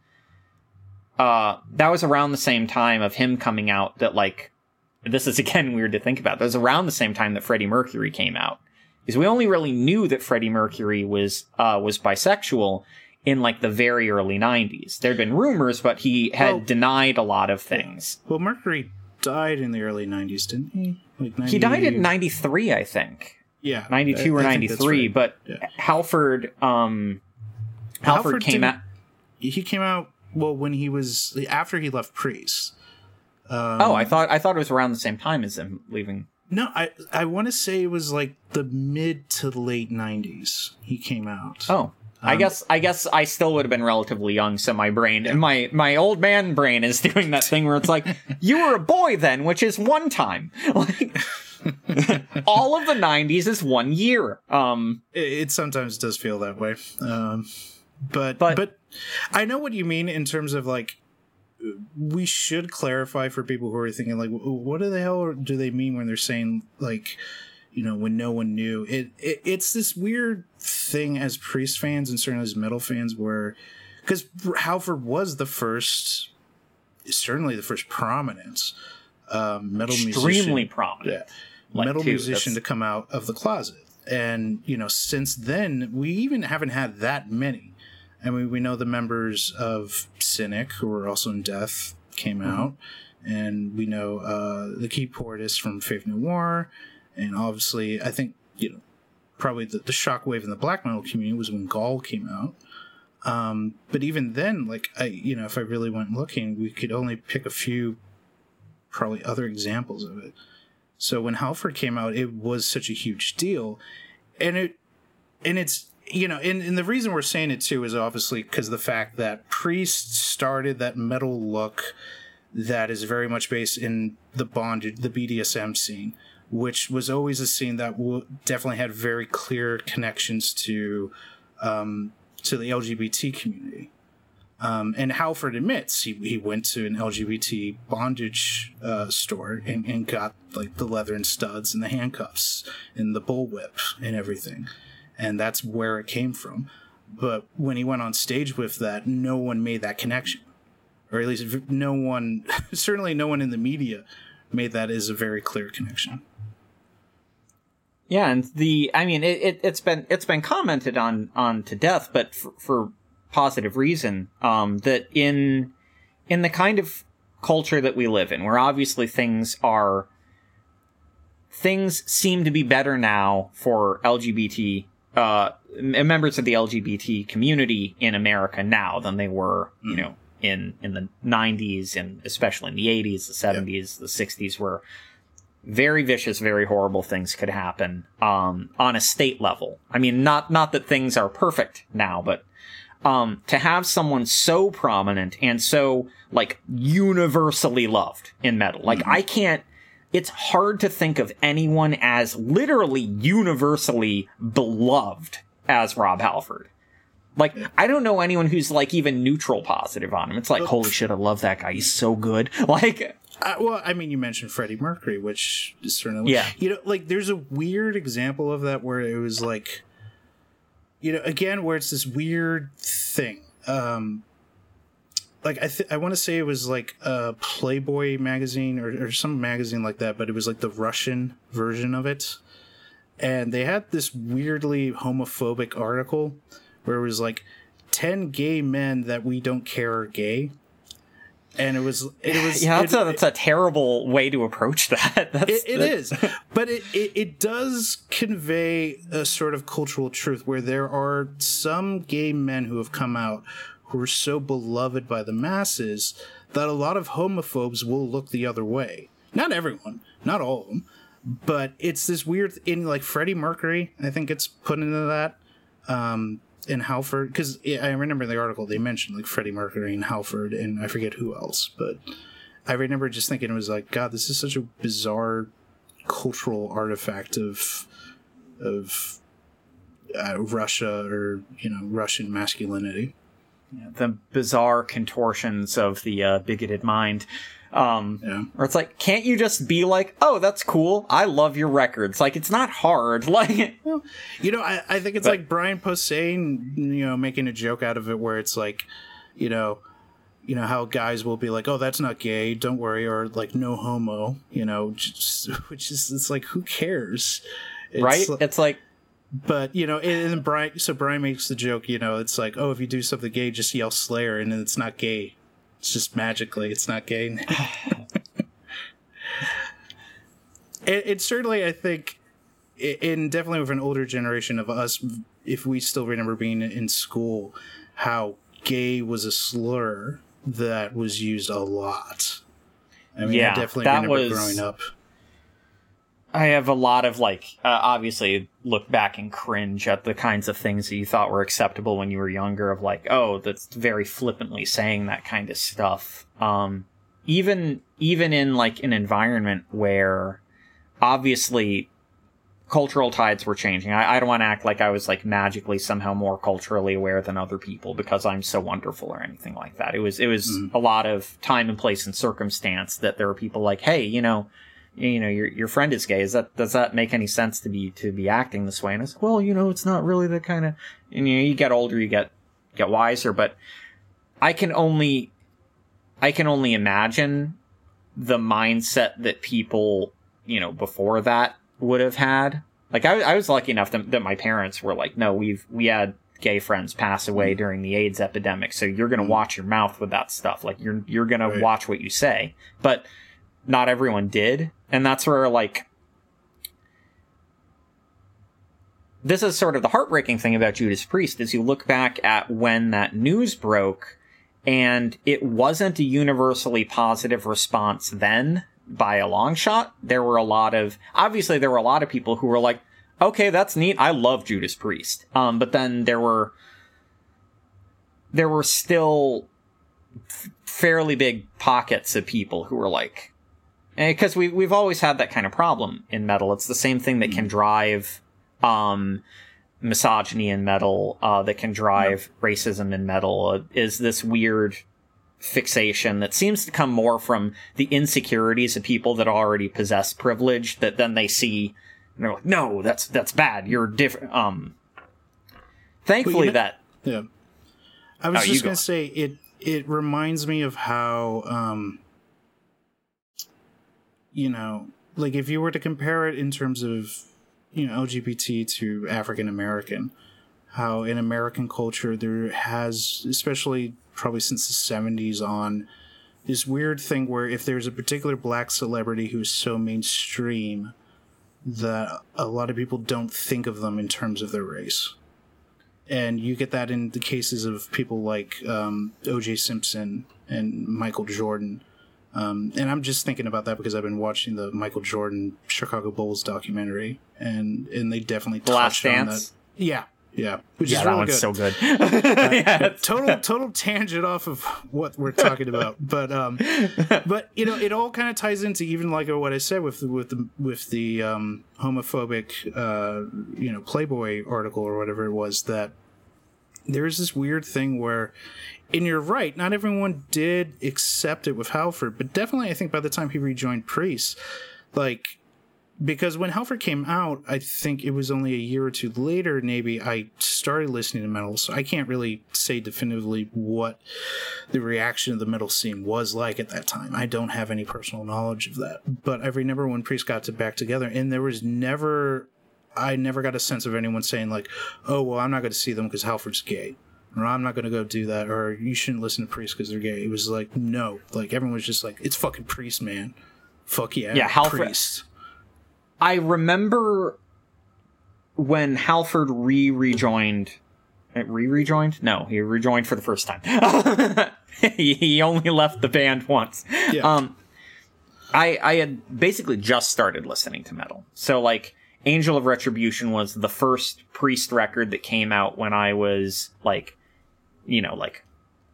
uh that was around the same time of him coming out that like this is again weird to think about. That was around the same time that Freddie Mercury came out. Because we only really knew that Freddie Mercury was uh was bisexual in like the very early 90s. There'd been rumors, but he had Well- denied a lot of things. Well, Mercury died in the early '90s, didn't he? Like 90, He died in 93, I think. yeah, 92 I- or I think that's 93, right. but Yeah. Halford um Halford, Halford came out he came out well when he was after he left Priest. Um, Oh, I thought I thought it was around the same time as him leaving. no, I I want to say it was like the mid to late '90s. He came out. Oh. I Um, guess I guess I still would have been relatively young, so my brain and my my old man brain is doing that thing where it's like you were a boy then, which is one time. Like all of the '90s is one year. Um, it, it sometimes does feel that way. Um, but, but But- I know what you mean in terms of like we should clarify for people who are thinking like what the hell do they mean when they're saying like you know when no one knew it, it it's this weird thing as priest fans and certainly as metal fans were, because halford was the first certainly the first prominent um, metal musician. extremely musician prominent. yeah. Like, metal too, musician to come out of the closet. And, you know, since then, we even haven't had that many. I mean, we know the members of Cynic, who were also in Death, came Mm-hmm. out. And we know uh, the keyboardist from Faith No More. And obviously, I think, you know, probably the, the shockwave in the black metal community was when Gaahl came out. Um, but even then, like, I, you know, if I really went looking, we could only pick a few, probably other examples of it. So when Halford came out, it was such a huge deal, and it and it's you know, and, and the reason we're saying it too is obviously because the fact that Priest started that metal look that is very much based in the bondage, the BDSM scene, which was always a scene that w- definitely had very clear connections to um, to the LGBT community. Um, and Halford admits he, he went to an LGBT bondage uh, store and, and got like the leather and studs and the handcuffs and the bullwhip and everything. And that's where it came from. But when he went on stage with that, no one made that connection. Or at least no one, certainly no one in the media made that is a very clear connection. Yeah, and the I mean it, it has been it's been commented on on to death, but for, for positive reason. Um, that in in the kind of culture that we live in, where obviously things are things seem to be better now for LGBT uh, members of the LGBT community in America now than they were, you know, in in the 90s and especially in the 80s, the 70s, yep. the 60s, where very vicious, very horrible things could happen um, on a state level. I mean, not not that things are perfect now, but um, to have someone so prominent and so like universally loved in metal, like mm-hmm. I can't. It's hard to think of anyone as literally universally beloved as Rob Halford. Like, I don't know anyone who's like even neutral positive on him. It's like, holy shit, I love that guy. He's so good. Like, uh, well, I mean, you mentioned Freddie Mercury, which is certainly yeah. You know, like there's a weird example of that where it was like, you know, again where it's this weird thing. Um, like I th- I want to say it was like a Playboy magazine or, or some magazine like that, but it was like the Russian version of it, and they had this weirdly homophobic article where it was like 10 gay men that we don't care are gay. And it was it was yeah that's it, a that's a terrible way to approach that. That's, it, it is. But it, it, it does convey a sort of cultural truth where there are some gay men who have come out who are so beloved by the masses that a lot of homophobes will look the other way. Not everyone not all of them but it's this weird in like freddie mercury i think it's put into that um in Halford because I remember in the article they mentioned like Freddie Mercury and Halford and I forget who else, but I remember just thinking it was like God, this is such a bizarre cultural artifact of of uh, Russia or you know Russian masculinity. Yeah, the bizarre contortions of the uh, bigoted mind. Um, yeah. Or it's like, can't you just be like, oh, that's cool. I love your records. Like, it's not hard. Like, you know, I, I think it's but, like Brian Posehn, you know, making a joke out of it where it's like, you know, you know how guys will be like, "Oh, that's not gay. Don't worry," or like, "No homo." You know, just, which is it's like, who cares? It's right? Like, it's like, but you know, and, and Brian. So Brian makes the joke. You know, it's like, "Oh, if you do something gay, just yell Slayer," and it's not gay. It's just magically, it's not gay. it, it certainly, I think, in definitely with an older generation of us, if we still remember being in school, how gay was a slur that was used a lot. I mean, yeah, I definitely that remember was, growing up. I have a lot of like, uh, obviously, look back and cringe at the kinds of things that you thought were acceptable when you were younger. Of like, oh, that's very flippantly saying that kind of stuff. Um, even even in like an environment where obviously cultural tides were changing. I, I don't want to act like I was like magically somehow more culturally aware than other people because I'm so wonderful or anything like that. It was it was mm. a lot of time and place and circumstance that there were people like, hey, you know you know your your friend is gay is that does that make any sense to be to be acting this way and it's like, well you know it's not really the kind of and you know you get older you get get wiser but i can only i can only imagine the mindset that people you know before that would have had like i, I was lucky enough that, that my parents were like no we've we had gay friends pass away mm. during the AIDS epidemic. So you're going to mm. watch your mouth with that stuff. Like you're you're going right. to watch what you say. But not everyone did. And that's where, like, this is sort of the heartbreaking thing about Judas Priest is you look back at when that news broke and it wasn't a universally positive response then by a long shot. There were a lot of, obviously there were a lot of people who were like, okay, that's neat. I love Judas Priest. Um, but then there were, there were still fairly big pockets of people who were like, because we we've always had that kind of problem in metal. It's the same thing that can mm. drive um, misogyny in metal, uh, that can drive racism in metal. Uh, is this weird fixation that seems to come more from the insecurities of people that already possess privilege that then they see and they're like, no, that's that's bad. You're different. Um, thankfully, well, that yeah. I was oh, just gonna go. say it. It reminds me of how um, you know, like if you were to compare it in terms of you know LGBT to African American, how in American culture there has, especially probably since the seventies on, this weird thing where if there's a particular black celebrity who's so mainstream that a lot of people don't think of them in terms of their race. And you get that in the cases of people like um, O.J. Simpson and Michael Jordan. Um, and I'm just thinking about that because I've been watching the Michael Jordan Chicago Bulls documentary, and and they definitely The Last touched on Dance? that. Yeah, yeah, which yeah, is that really one's good. so good. yeah, total total tangent off of what we're talking about but um but you know it all kind of ties into even like what i said with with the with the um homophobic uh you know playboy article or whatever it was that there's this weird thing where and you're right not everyone did accept it with halford but definitely i think by the time he rejoined priest like because when Halford came out, I think it was only a year or two later, maybe I started listening to metal, so I can't really say definitively what the reaction of the metal scene was like at that time. I don't have any personal knowledge of that. But I remember when Priest got to back together, and there was never, I never got a sense of anyone saying, like, oh, well, I'm not going to see them because Halford's gay. Or I'm not going to go do that, or you shouldn't listen to priests because they're gay. It was like, no. Like, everyone was just like, it's fucking Priest, man. Fuck yeah. Yeah, Halford- Priest. I remember when Halford re rejoined. Re rejoined? No, he rejoined for the first time. he, he only left the band once. Yeah. Um, I I had basically just started listening to metal, so like Angel of Retribution was the first Priest record that came out when I was like, you know, like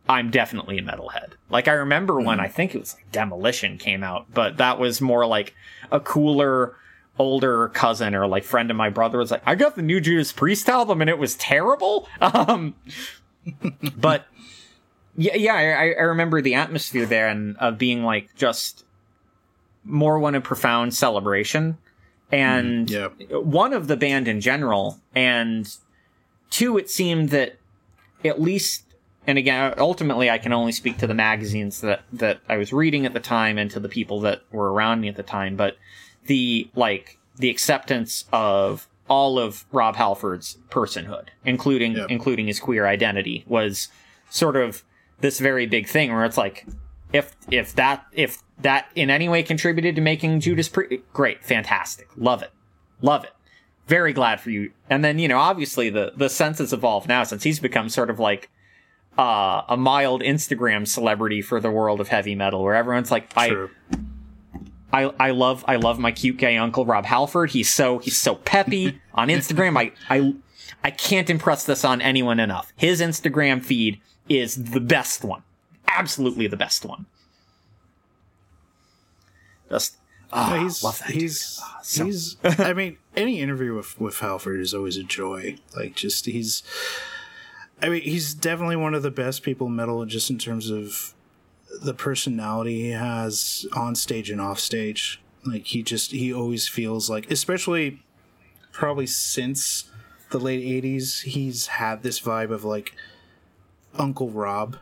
I'm definitely a metalhead. Like I remember when I think it was like Demolition came out, but that was more like a cooler older cousin or like friend of my brother was like, I got the new Judas Priest album and it was terrible. Um, but yeah, yeah, I, I remember the atmosphere there and of being like just more one of profound celebration and yeah. one of the band in general and two it seemed that at least and again ultimately i can only speak to the magazines that that i was reading at the time and to the people that were around me at the time but the like the acceptance of all of rob halford's personhood including Yep. including his queer identity was sort of this very big thing where it's like if if that if that in any way contributed to making Judas Pri- great, fantastic, love it, love it, very glad for you. And then you know, obviously the the sense has evolved now since he's become sort of like uh, a mild Instagram celebrity for the world of heavy metal, where everyone's like, I True. I I love I love my cute gay uncle Rob Halford. He's so he's so peppy on Instagram. I I I can't impress this on anyone enough. His Instagram feed is the best one. Absolutely the best one. Just Yeah, he's love that he's. Ah, so- he's I mean any interview with with Halford is always a joy. Like just he's I mean he's definitely one of the best people in metal just in terms of the personality he has on stage and off stage. Like he just he always feels like especially probably since the late 80s he's had this vibe of like Uncle Rob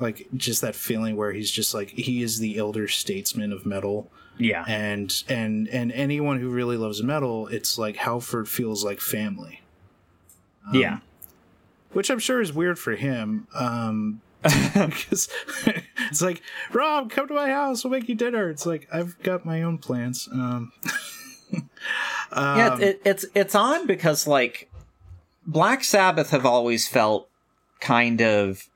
like just that feeling where he's just like he is the elder statesman of metal yeah. and and and anyone who really loves metal it's like halford feels like family yeah. which i'm sure is weird for him um because it's like rob come to my house we'll make you dinner it's like i've got my own plans um yeah, it, it's it's on because like Black Sabbath have always felt kind of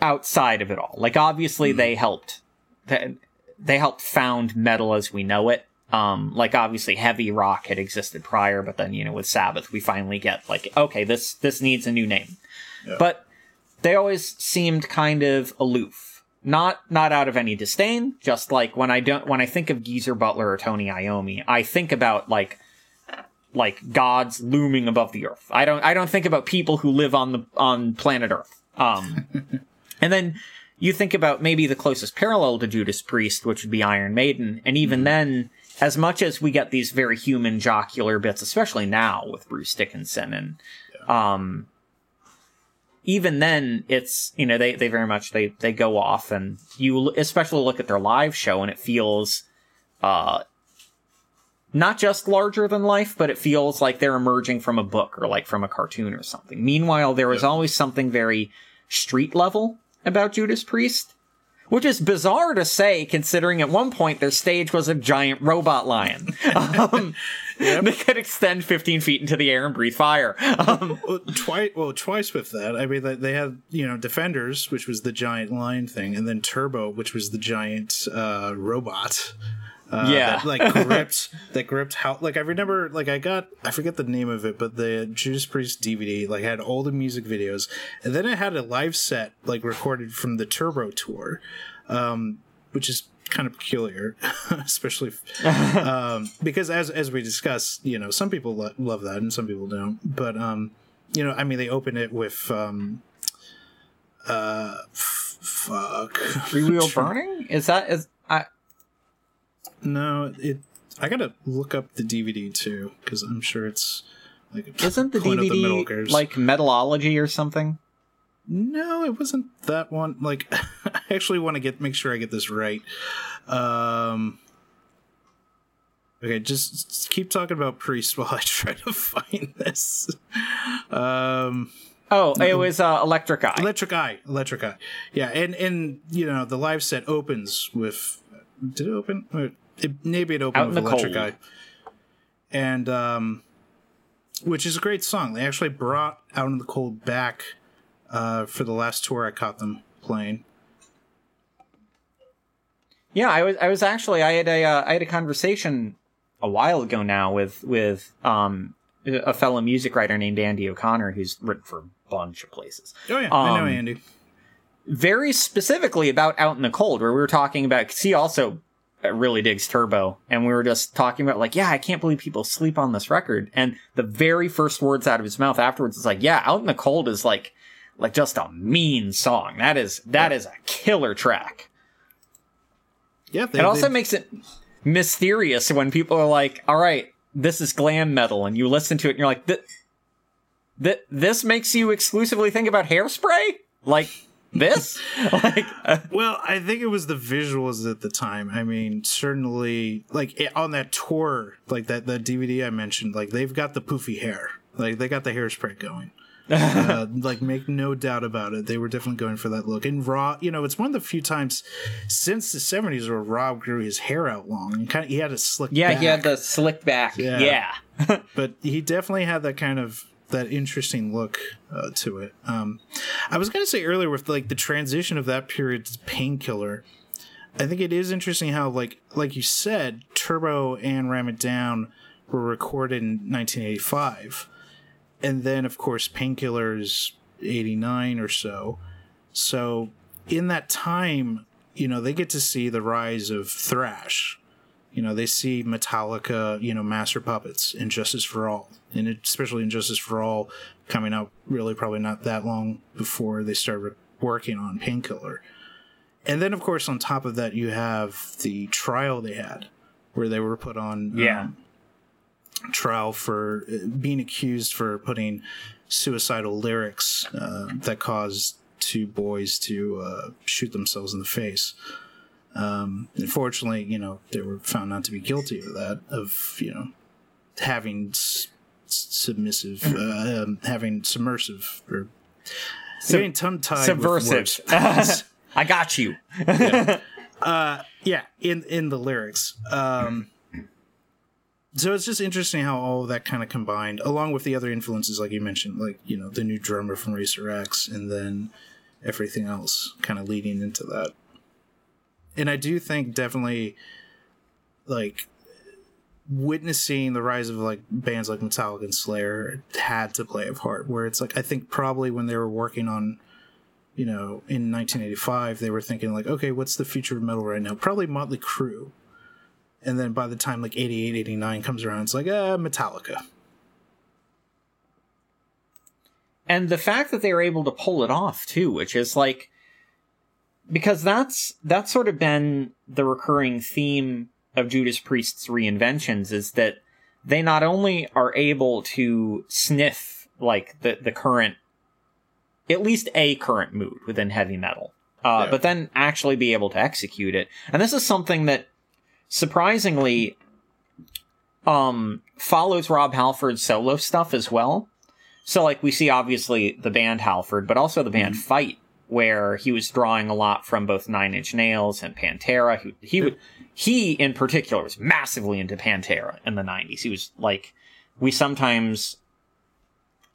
outside of it all. Like obviously they helped they, helped found metal as we know it. Um, like obviously heavy rock had existed prior, but then you know with Sabbath we finally get like okay this this needs a new name. Yeah. But they always seemed kind of aloof. Not not out of any disdain, just like when I don't when I think of Geezer Butler or Tony Iommi, I think about like like gods looming above the earth. I don't I don't think about people who live on the on planet Earth. Um and then you think about maybe the closest parallel to Judas Priest, which would be Iron Maiden, and even then as much as we get these very human jocular bits, especially now with Bruce Dickinson and um even then it's you know they they very much they they go off and you especially look at their live show and it feels uh not just larger than life, but it feels like they're emerging from a book or like from a cartoon or something. Meanwhile, there was Yeah. always something very street level about Judas Priest, which is bizarre to say considering at one point their stage was a giant robot lion. Um, They could extend 15 feet into the air and breathe fire. Um, well, twice well twice with that i mean they- they had you know defenders which was the giant lion thing and then turbo which was the giant uh robot uh, Yeah. that, like gripped that gripped how like i remember like i got i forget the name of it but the judas priest dvd like had all the music videos and then it had a live set like recorded from the turbo tour um which is kind of peculiar especially if- um, because as as we discussed, you know, some people lo- love that and some people don't. But um, you know, I mean, they open it with um, uh, f- fuck, Freewheel Burning? Is that is I No, it. I gotta look up the DVD too because I'm sure it's like isn't the of the DVD like Metalology or something? No, it wasn't that one. Like, I actually want to get make sure I get this right. Um, okay, just, just keep talking about Priest while I try to find this. Um, Oh, it was uh, Electric Eye. Electric Eye, Electric Eye. Yeah, and and you know the live set opens with. Did it open? It, maybe it opened with Electric. Eye, and um, which is a great song. They actually brought Out in the Cold back uh, for the last tour I caught them playing. Yeah, I was I was actually I had a uh, I had a conversation a while ago now with with um a fellow music writer named Andy O'Connor who's written for a bunch of places. Oh yeah, I know Um, Andy. Very specifically about Out in the Cold, where we were talking about. Cause he also really digs Turbo, and we were just talking about like, yeah, I can't believe people sleep on this record. And the very first words out of his mouth afterwards is like, yeah, Out in the Cold is like like just a mean song. That is that is a killer track. Yeah, they, It also they- makes it mysterious when people are like, "All right, this is glam metal," and you listen to it and you're like, "Th- th- "This makes you exclusively think about hairspray?" Like this? like uh, Well, I think it was the visuals at the time. I mean, certainly, like it, on that tour, like that that DVD I mentioned, like they've got the poofy hair, like they got the hairspray going. uh, like, make no doubt about it, they were definitely going for that look. And Rob, you know, it's one of the few times since the '70s where Rob grew his hair out long and kind of he had a slick. yeah, back, he had the slick back. Yeah. Yeah. but he definitely had that kind of that interesting look uh, to it. Um, I was gonna say earlier with like the transition of that period to Painkiller. I think it is interesting how like like you said, Turbo and Ram It Down were recorded in 1985, and then of course Painkillers 89 or so. So in that time, you know, they get to see the rise of thrash. You know, they see Metallica, you know, Master Puppets, And Justice for All, and it- especially And Justice for All coming out really probably not that long before they started working on Painkiller. And then, of course, on top of that, you have the trial they had, where they were put on Yeah. um, trial for uh, being accused for putting suicidal lyrics uh, that caused two boys to uh, shoot themselves in the face. Um, unfortunately, you know, they were found not to be guilty of that, of, you know, having s- submissive, uh, um, having submersive, or getting tongue tied. Subversive. I got you. yeah in in the lyrics um so it's just interesting how all of that kind of combined along with the other influences like you mentioned like you know the new drummer from racer x and then everything else kind of leading into that and i do think definitely like witnessing the rise of like bands like metallica and slayer had to play a part where it's like i think probably when they were working on you know, in 1985, they were thinking like, okay, what's the future of metal right now? Probably Motley Crue. And then by the time like 88, 89 comes around, it's like, uh, Metallica. and the fact that they were able to pull it off too which is like because that's that's sort of been the recurring theme of judas priest's reinventions is that they not only are able to sniff like the the current at least a current mood within heavy metal uh, Yeah. but then actually be able to execute it and this is something that surprisingly um, follows Rob Halford's solo stuff as well. So, like, we see obviously the band Halford, but also the band Fight, where he was drawing a lot from both Nine Inch Nails and Pantera. He, he would, he in particular was massively into Pantera in the '90s. He was like, we sometimes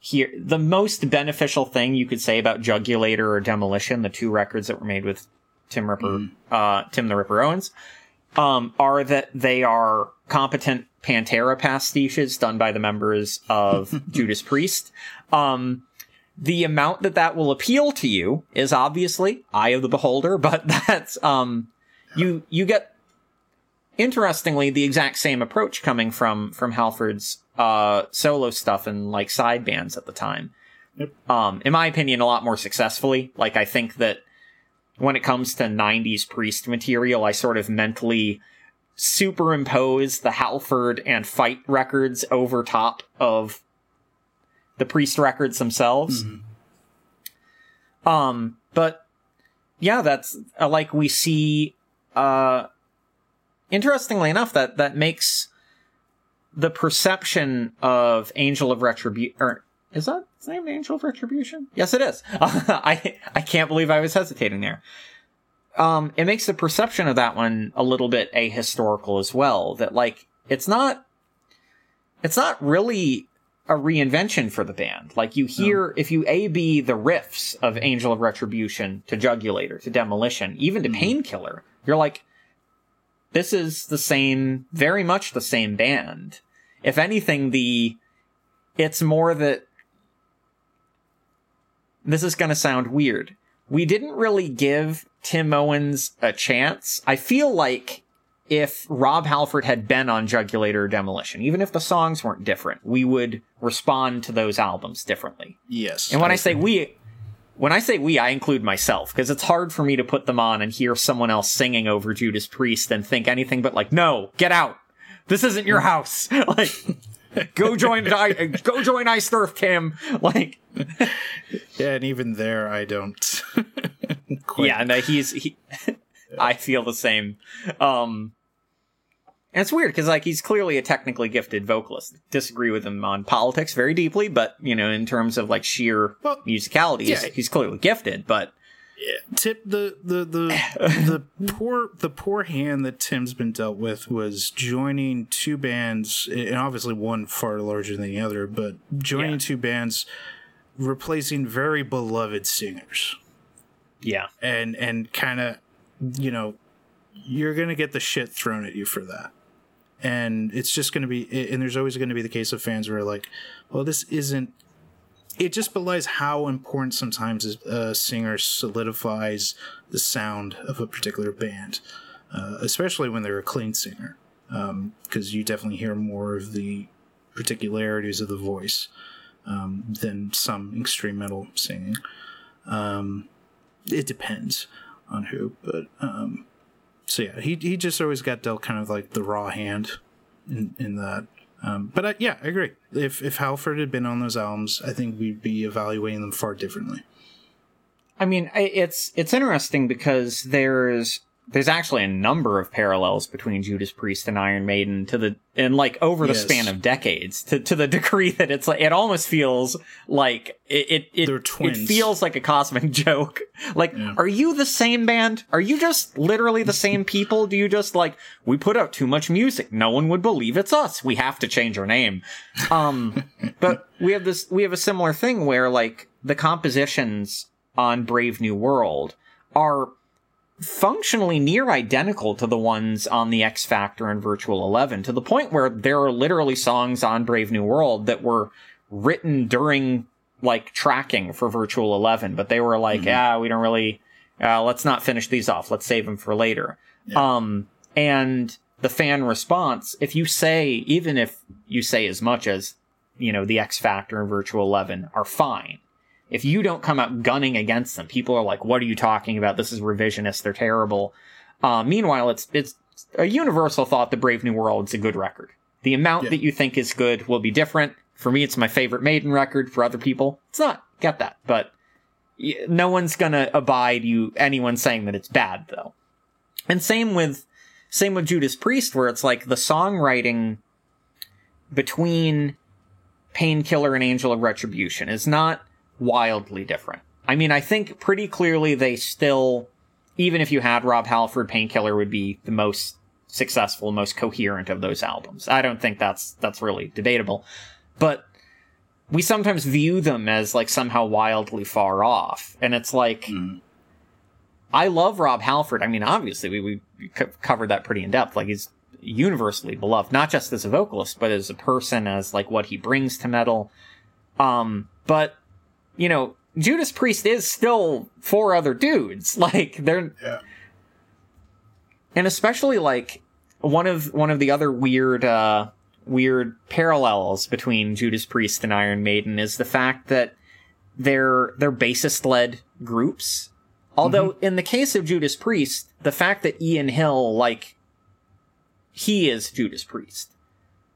hear the most beneficial thing you could say about Jugulator or Demolition, the two records that were made with Tim Ripper, uh, Tim the Ripper Owens, um, are that they are competent Pantera pastiches done by the members of Judas Priest. Um, the amount that that will appeal to you is obviously eye of the beholder, but that's, um, you, you get, interestingly, the exact same approach coming from, from Halford's, uh, solo stuff and like side bands at the time. Yep. Um, in my opinion, a lot more successfully. Like, I think that when it comes to 90s priest material, I sort of mentally superimpose the Halford and Fight records over top of the priest records themselves. Um, but yeah, that's uh, like we see, uh, interestingly enough, that, that makes the perception of Angel of Retribution, is that its name Angel of Retribution? Yes, it is. I, I can't believe I was hesitating there. Um, it makes the perception of that one a little bit ahistorical as well. That like, it's not, it's not really a reinvention for the band. Like you hear, if you A B the riffs of Angel of Retribution to Jugulator to Demolition, even to mm-hmm. Painkiller, you're like, this is the same, very much the same band. If anything, the, it's more that, this is gonna sound weird. We didn't really give Tim Owens a chance. I feel like if Rob Halford had been on Jugulator or Demolition, even if the songs weren't different, we would respond to those albums differently. Yes. And when I, say we, when I say we, I include myself because it's hard for me to put them on and hear someone else singing over Judas Priest and think anything but like, no, get out. This isn't your house. like, go join, I- go join Iced Earth, Tim. Like, yeah, and even there, I don't. quite yeah, no, he's he. I feel the same. Um, and it's weird because like he's clearly a technically gifted vocalist. Disagree with him on politics very deeply, but you know, in terms of like sheer Well, musicality, he's, yeah. he's clearly gifted. But tip the the the the poor the poor hand that Tim's been dealt with was joining two bands and obviously one far larger than the other, but joining Yeah. two bands replacing very beloved singers yeah, and and kind of you know you're going to get the shit thrown at you for that. And it's just going to be and there's always going to be the case of fans who are like, well this isn't it just belies how important sometimes a singer solidifies the sound of a particular band, uh, especially when they're a clean singer, because you definitely hear more of the particularities of the voice um, than some extreme metal singing. Um, it depends on who, but um, so yeah, he he just always got dealt kind of like the raw hand in in that. Um, but I, yeah, I agree. If if Halford had been on those albums, I think we'd be evaluating them far differently. I mean, it's it's interesting because there's there's actually a number of parallels between Judas Priest and Iron Maiden to the and like over the Yes. span of decades to to the degree that it's like it almost feels like it it They're it feels like a cosmic joke. Like, are you the same band? Are you just literally the same people? Do you just like we put out too much music? No one would believe it's us. We have to change our name. Um, but we have this we have a similar thing where like the compositions on Brave New World are functionally near identical to the ones on the X Factor and Virtual 11 to the point where there are literally songs on Brave New World that were written during like tracking for Virtual 11 but they were like ah we don't really uh, let's not finish these off. Let's save them for later. Um and the fan response if you say even if you say as much as you know the X Factor and Virtual 11 are fine if you don't come out gunning against them, people are like, "What are you talking about? This is revisionist. They're terrible." Uh, meanwhile, it's it's a universal thought that Brave New World is a good record. The amount Yeah. that you think is good will be different. For me, it's my favorite Maiden record. For other people, it's not. Get that, but no one's gonna abide you anyone saying that it's bad though. And same with same with Judas Priest, where it's like the songwriting between Painkiller and Angel of Retribution is not wildly different. I mean, I think pretty clearly they still, even if you had Rob Halford, Painkiller would be the most successful, most coherent of those albums. I don't think that's that's really debatable, but we sometimes view them as like somehow wildly far off, and it's like. Mm. I love Rob Halford. I mean, obviously, we, we covered that pretty in depth. Like, he's universally beloved, not just as a vocalist, but as a person, as like what he brings to metal. Um, but, you know, Judas Priest is still four other dudes. Like, they're. Yeah. And especially, like, one of, one of the other weird, uh, weird parallels between Judas Priest and Iron Maiden is the fact that they're, they're bassist led groups Although in the case of Judas Priest, the fact that Ian Hill, like, he is Judas Priest.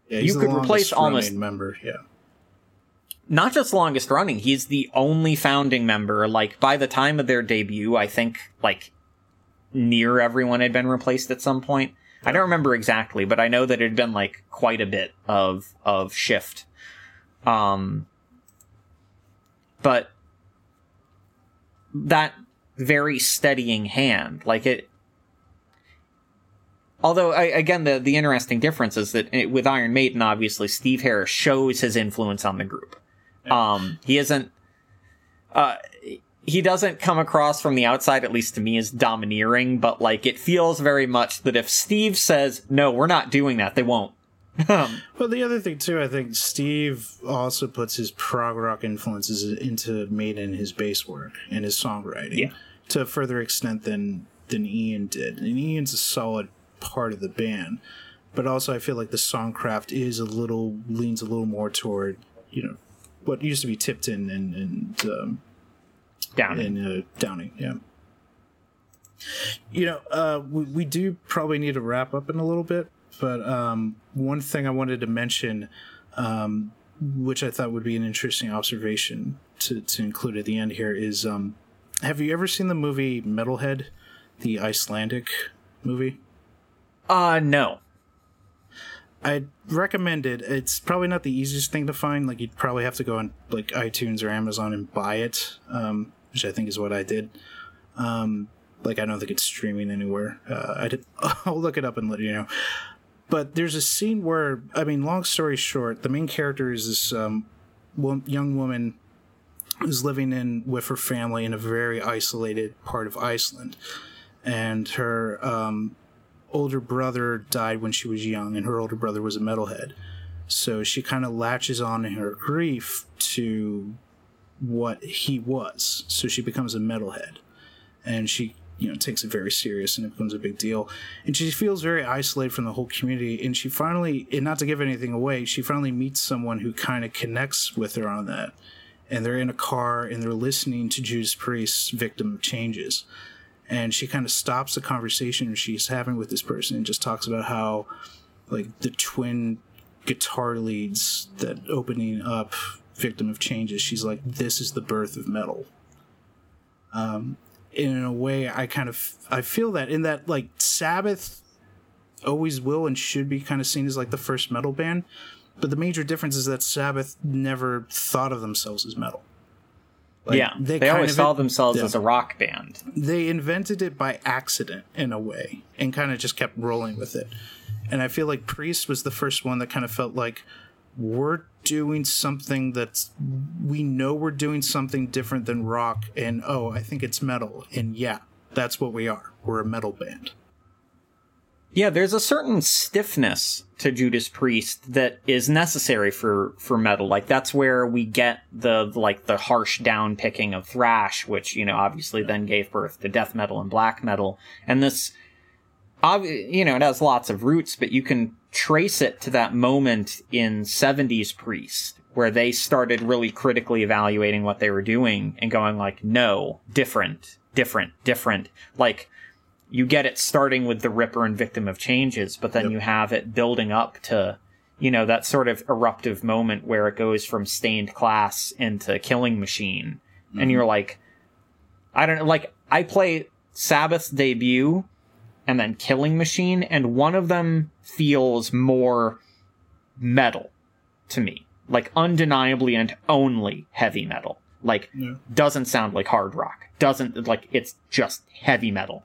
Yeah, You could replace almost- member. Yeah. Not just longest running, he's the only founding member. Like, by the time of their debut, I think, like, near everyone had been replaced at some point. I don't remember exactly, but I know that it had been, like, quite a bit of, of shift. Um, but that very steadying hand, like it, Although, I, again, the the interesting difference is that it, with Iron Maiden, obviously, Steve Harris shows his influence on the group. Um, he isn't. Uh, he doesn't come across from the outside, at least to me, as domineering. But like, it feels very much that if Steve says no, we're not doing that, they won't. Well, the other thing too, I think Steve also puts his prog rock influences into Maiden, his bass work and his songwriting, Yeah. to a further extent than than Ian did. And Ian's a solid part of the band, but also I feel like the songcraft is a little leans a little more toward you know what used to be Tipton and and um, in uh, Downing. Yeah. You know, uh, we, we do probably need to wrap up in a little bit, but um, one thing I wanted to mention, um, which I thought would be an interesting observation to, to include at the end here, is um, have you ever seen the movie Metalhead, the Icelandic movie? Uh, no. I recommend it. It's probably not the easiest thing to find. Like you'd probably have to go on like iTunes or Amazon and buy it, um, which I think is what I did. Um, like I don't think it's streaming anywhere. Uh, I did. I'll look it up and let you know. But there's a scene where, I mean, long story short, the main character is this um, young woman who's living in with her family in a very isolated part of Iceland, and her um, older brother died when she was young, and her older brother was a metalhead. So she kind of latches on in her grief to what he was. So she becomes a metalhead, and she you know takes it very serious, and it becomes a big deal. And she feels very isolated from the whole community. And she finally, and not to give anything away, she finally meets someone who kind of connects with her on that. And they're in a car, and they're listening to Judas Priest's "Victim Changes." And she kind of stops the conversation she's having with this person and just talks about how like the twin guitar leads that opening up victim of changes she's like this is the birth of metal. Um in a way i kind of i feel that in that like sabbath always will and should be kind of seen as like the first metal band but the major difference is that sabbath never thought of themselves as metal Like, yeah, they, kind always of- saw themselves yeah as a rock band. they invented it by accident in a way and kind of just kept rolling with it. And I feel like Priest was the first one that kind of felt like we're doing something that's we know we're doing something different than rock and oh, I think it's metal. And yeah, that's what we are. We're a metal band. Yeah, there's a certain stiffness to Judas Priest that is necessary for for metal. Like that's where we get the like the harsh down picking of thrash, which you know obviously then gave birth to death metal and black metal. And this, you know, it has lots of roots, but you can trace it to that moment in '70s Priest where they started really critically evaluating what they were doing and going like, no, different, different, different, like you get it starting with the Ripper and Victim of Changes, but then Yep. you have it building up to, you know, that sort of eruptive moment where it goes from stained class into killing machine. And mm-hmm. you're like, I don't know, like, I play Sabbath's debut and then Killing Machine, and one of them feels more metal. to me. Like undeniably and only heavy metal. Like Yeah. doesn't sound like hard rock. Doesn't like it's just heavy metal.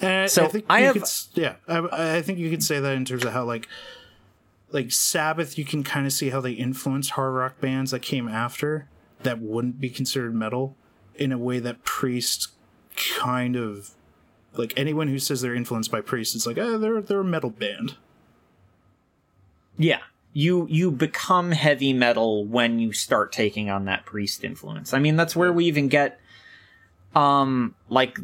And So, I think I you have- could, yeah, I, I think you could say that in terms of how like like Sabbath, you can kind of see how they influenced hard rock bands that came after that wouldn't be considered metal in a way that Priest kind of like anyone who says they're influenced by Priest, it's like, oh, they're they're a metal band. Yeah. You you become heavy metal when you start taking on that priest influence. I mean, that's where we even get um like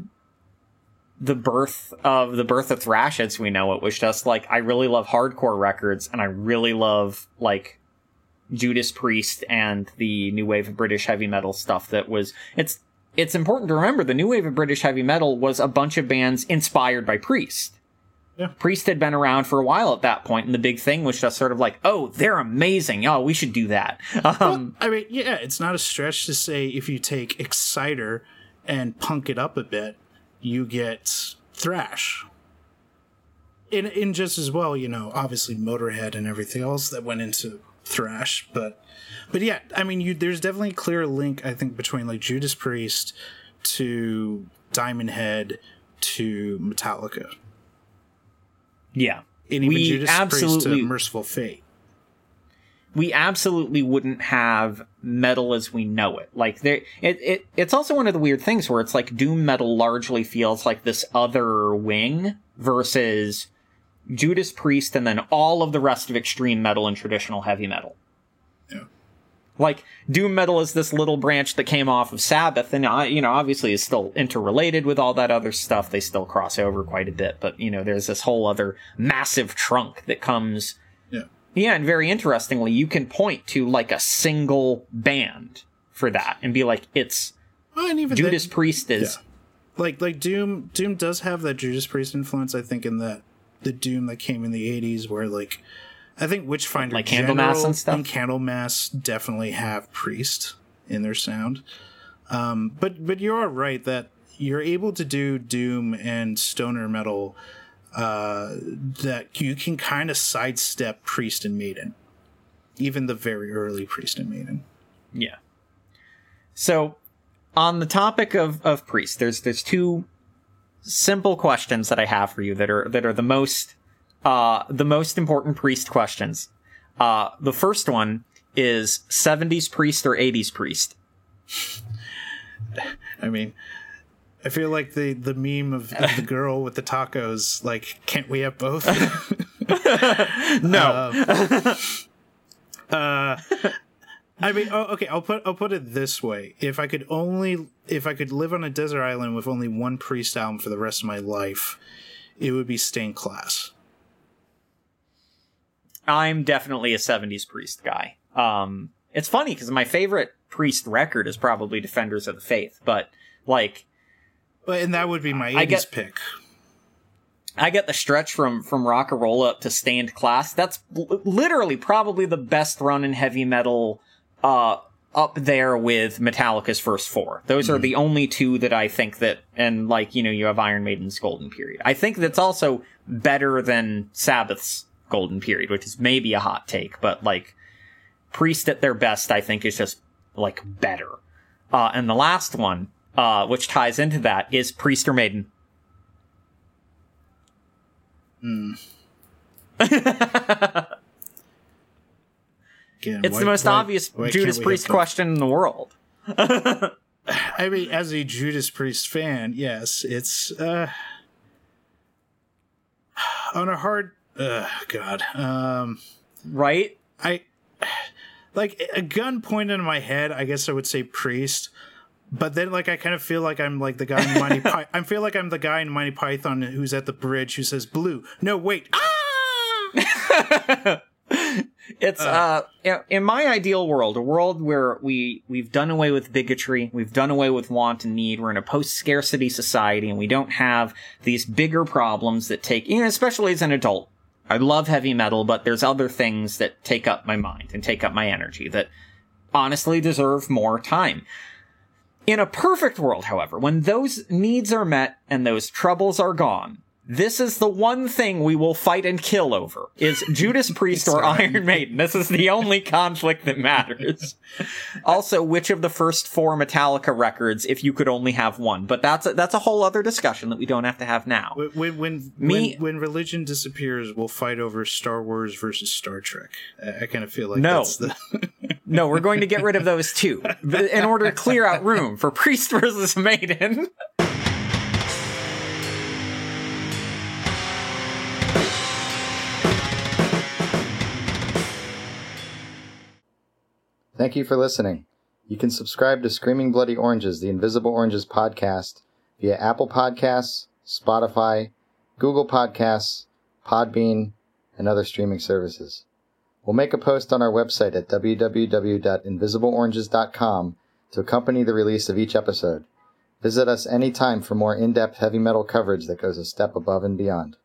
the birth of the birth of thrash as we know it was just like I really love hardcore records and I really love like Judas Priest and the new wave of British heavy metal stuff that was it's it's important to remember the new wave of British heavy metal was a bunch of bands inspired by Priest. Yeah. Priest had been around for a while at that point, and the big thing was just sort of like, oh, they're amazing. Oh, we should do that. Um, I mean, yeah, it's not a stretch to say if you take Exciter and punk it up a bit, you get thrash. In in just as well, you know, obviously Motorhead and everything else that went into thrash, but but yeah, I mean, you there's definitely a clear link I think between like Judas Priest to Diamond Head to Metallica, yeah. and even We Judas Priest to Mercyful Fate. We absolutely wouldn't have metal as we know it. Like there, it, it it's also one of the weird things where it's like doom metal largely feels like this other wing versus Judas Priest and then all of the rest of extreme metal and traditional heavy metal. Yeah. Like doom metal is this little branch that came off of Sabbath, and you know obviously is still interrelated with all that other stuff. They still cross over quite a bit, but you know there's this whole other massive trunk that comes Yeah. yeah, and very interestingly, you can point to like a single band for that and be like, it's Well, and even Judas then- Priest is. like like Doom Doom does have that Judas Priest influence, I think, in that the Doom that came in the eighties where like I think Witchfinder Like Candlemass and stuff? and Candlemass definitely have Priest in their sound. Um but but you are right that you're able to do Doom and stoner metal uh that you can kind of sidestep Priest and Maiden. Even the very early Priest and Maiden. Yeah. So, on the topic of, of Priest, there's there's two simple questions that I have for you that are that are the most uh the most important Priest questions. Uh, the first one is 70s Priest or 80s Priest. I mean, I feel like the the meme of, of the girl with the tacos. Like, can't we have both? No. uh, I mean, oh, okay. I'll put I'll put it this way: if I could only if I could live on a desert island with only one priest album for the rest of my life, it would be Stained Class. I'm definitely a 70s Priest guy. Um, it's funny because my favorite Priest record is probably Defenders of the Faith, but like But and that would be my I eighties get- pick. I get the stretch from from Rocka Rolla up to Stained Class. That's l- literally probably the best run in heavy metal uh up there with Metallica's first four. Those are the only two that I think that and like, you know, you have Iron Maiden's golden period. I think that's also better than Sabbath's golden period, which is maybe a hot take, but like Priest at their best I think is just like better. Uh and the last one uh which ties into that is Priest or Maiden. Again, It's why- the most why- obvious why Judas Priest question in the world. I mean, as a Judas Priest fan, yes, it's uh on a hard. Uh, God, um, Right? I like a gun pointed in my head. I guess I would say Priest, but then like I kind of feel like I'm like the guy in Monty. Py- I feel like I'm the guy in Monty Python who's at the bridge who says blue. No, wait. Ah! It's uh, in- in my ideal world, a world where we we've done away with bigotry, we've done away with want and need. We're in a post-scarcity society, and we don't have these bigger problems that take. You know, especially as an adult, I love heavy metal, but there's other things that take up my mind and take up my energy that honestly deserve more time. In a perfect world, however, when those needs are met and those troubles are gone, this is the one thing we will fight and kill over is Judas Priest or Iron Maiden. This is the only conflict that matters. also, which of the first four Metallica records, if you could only have one? But that's a, that's a whole other discussion that we don't have to have now. When when Me, when, when religion disappears, we'll fight over Star Wars versus Star Trek. I, I kind of feel like no, the... no, we're going to get rid of those too in order to clear out room for Priest versus Maiden. Thank you for listening. You can subscribe to Screaming Bloody Oranges, the Invisible Oranges podcast, via Apple Podcasts, Spotify, Google Podcasts, Podbean, and other streaming services. We'll make a post on our website at www.invisibleoranges.com to accompany the release of each episode. Visit us anytime for more in depth heavy metal coverage that goes a step above and beyond.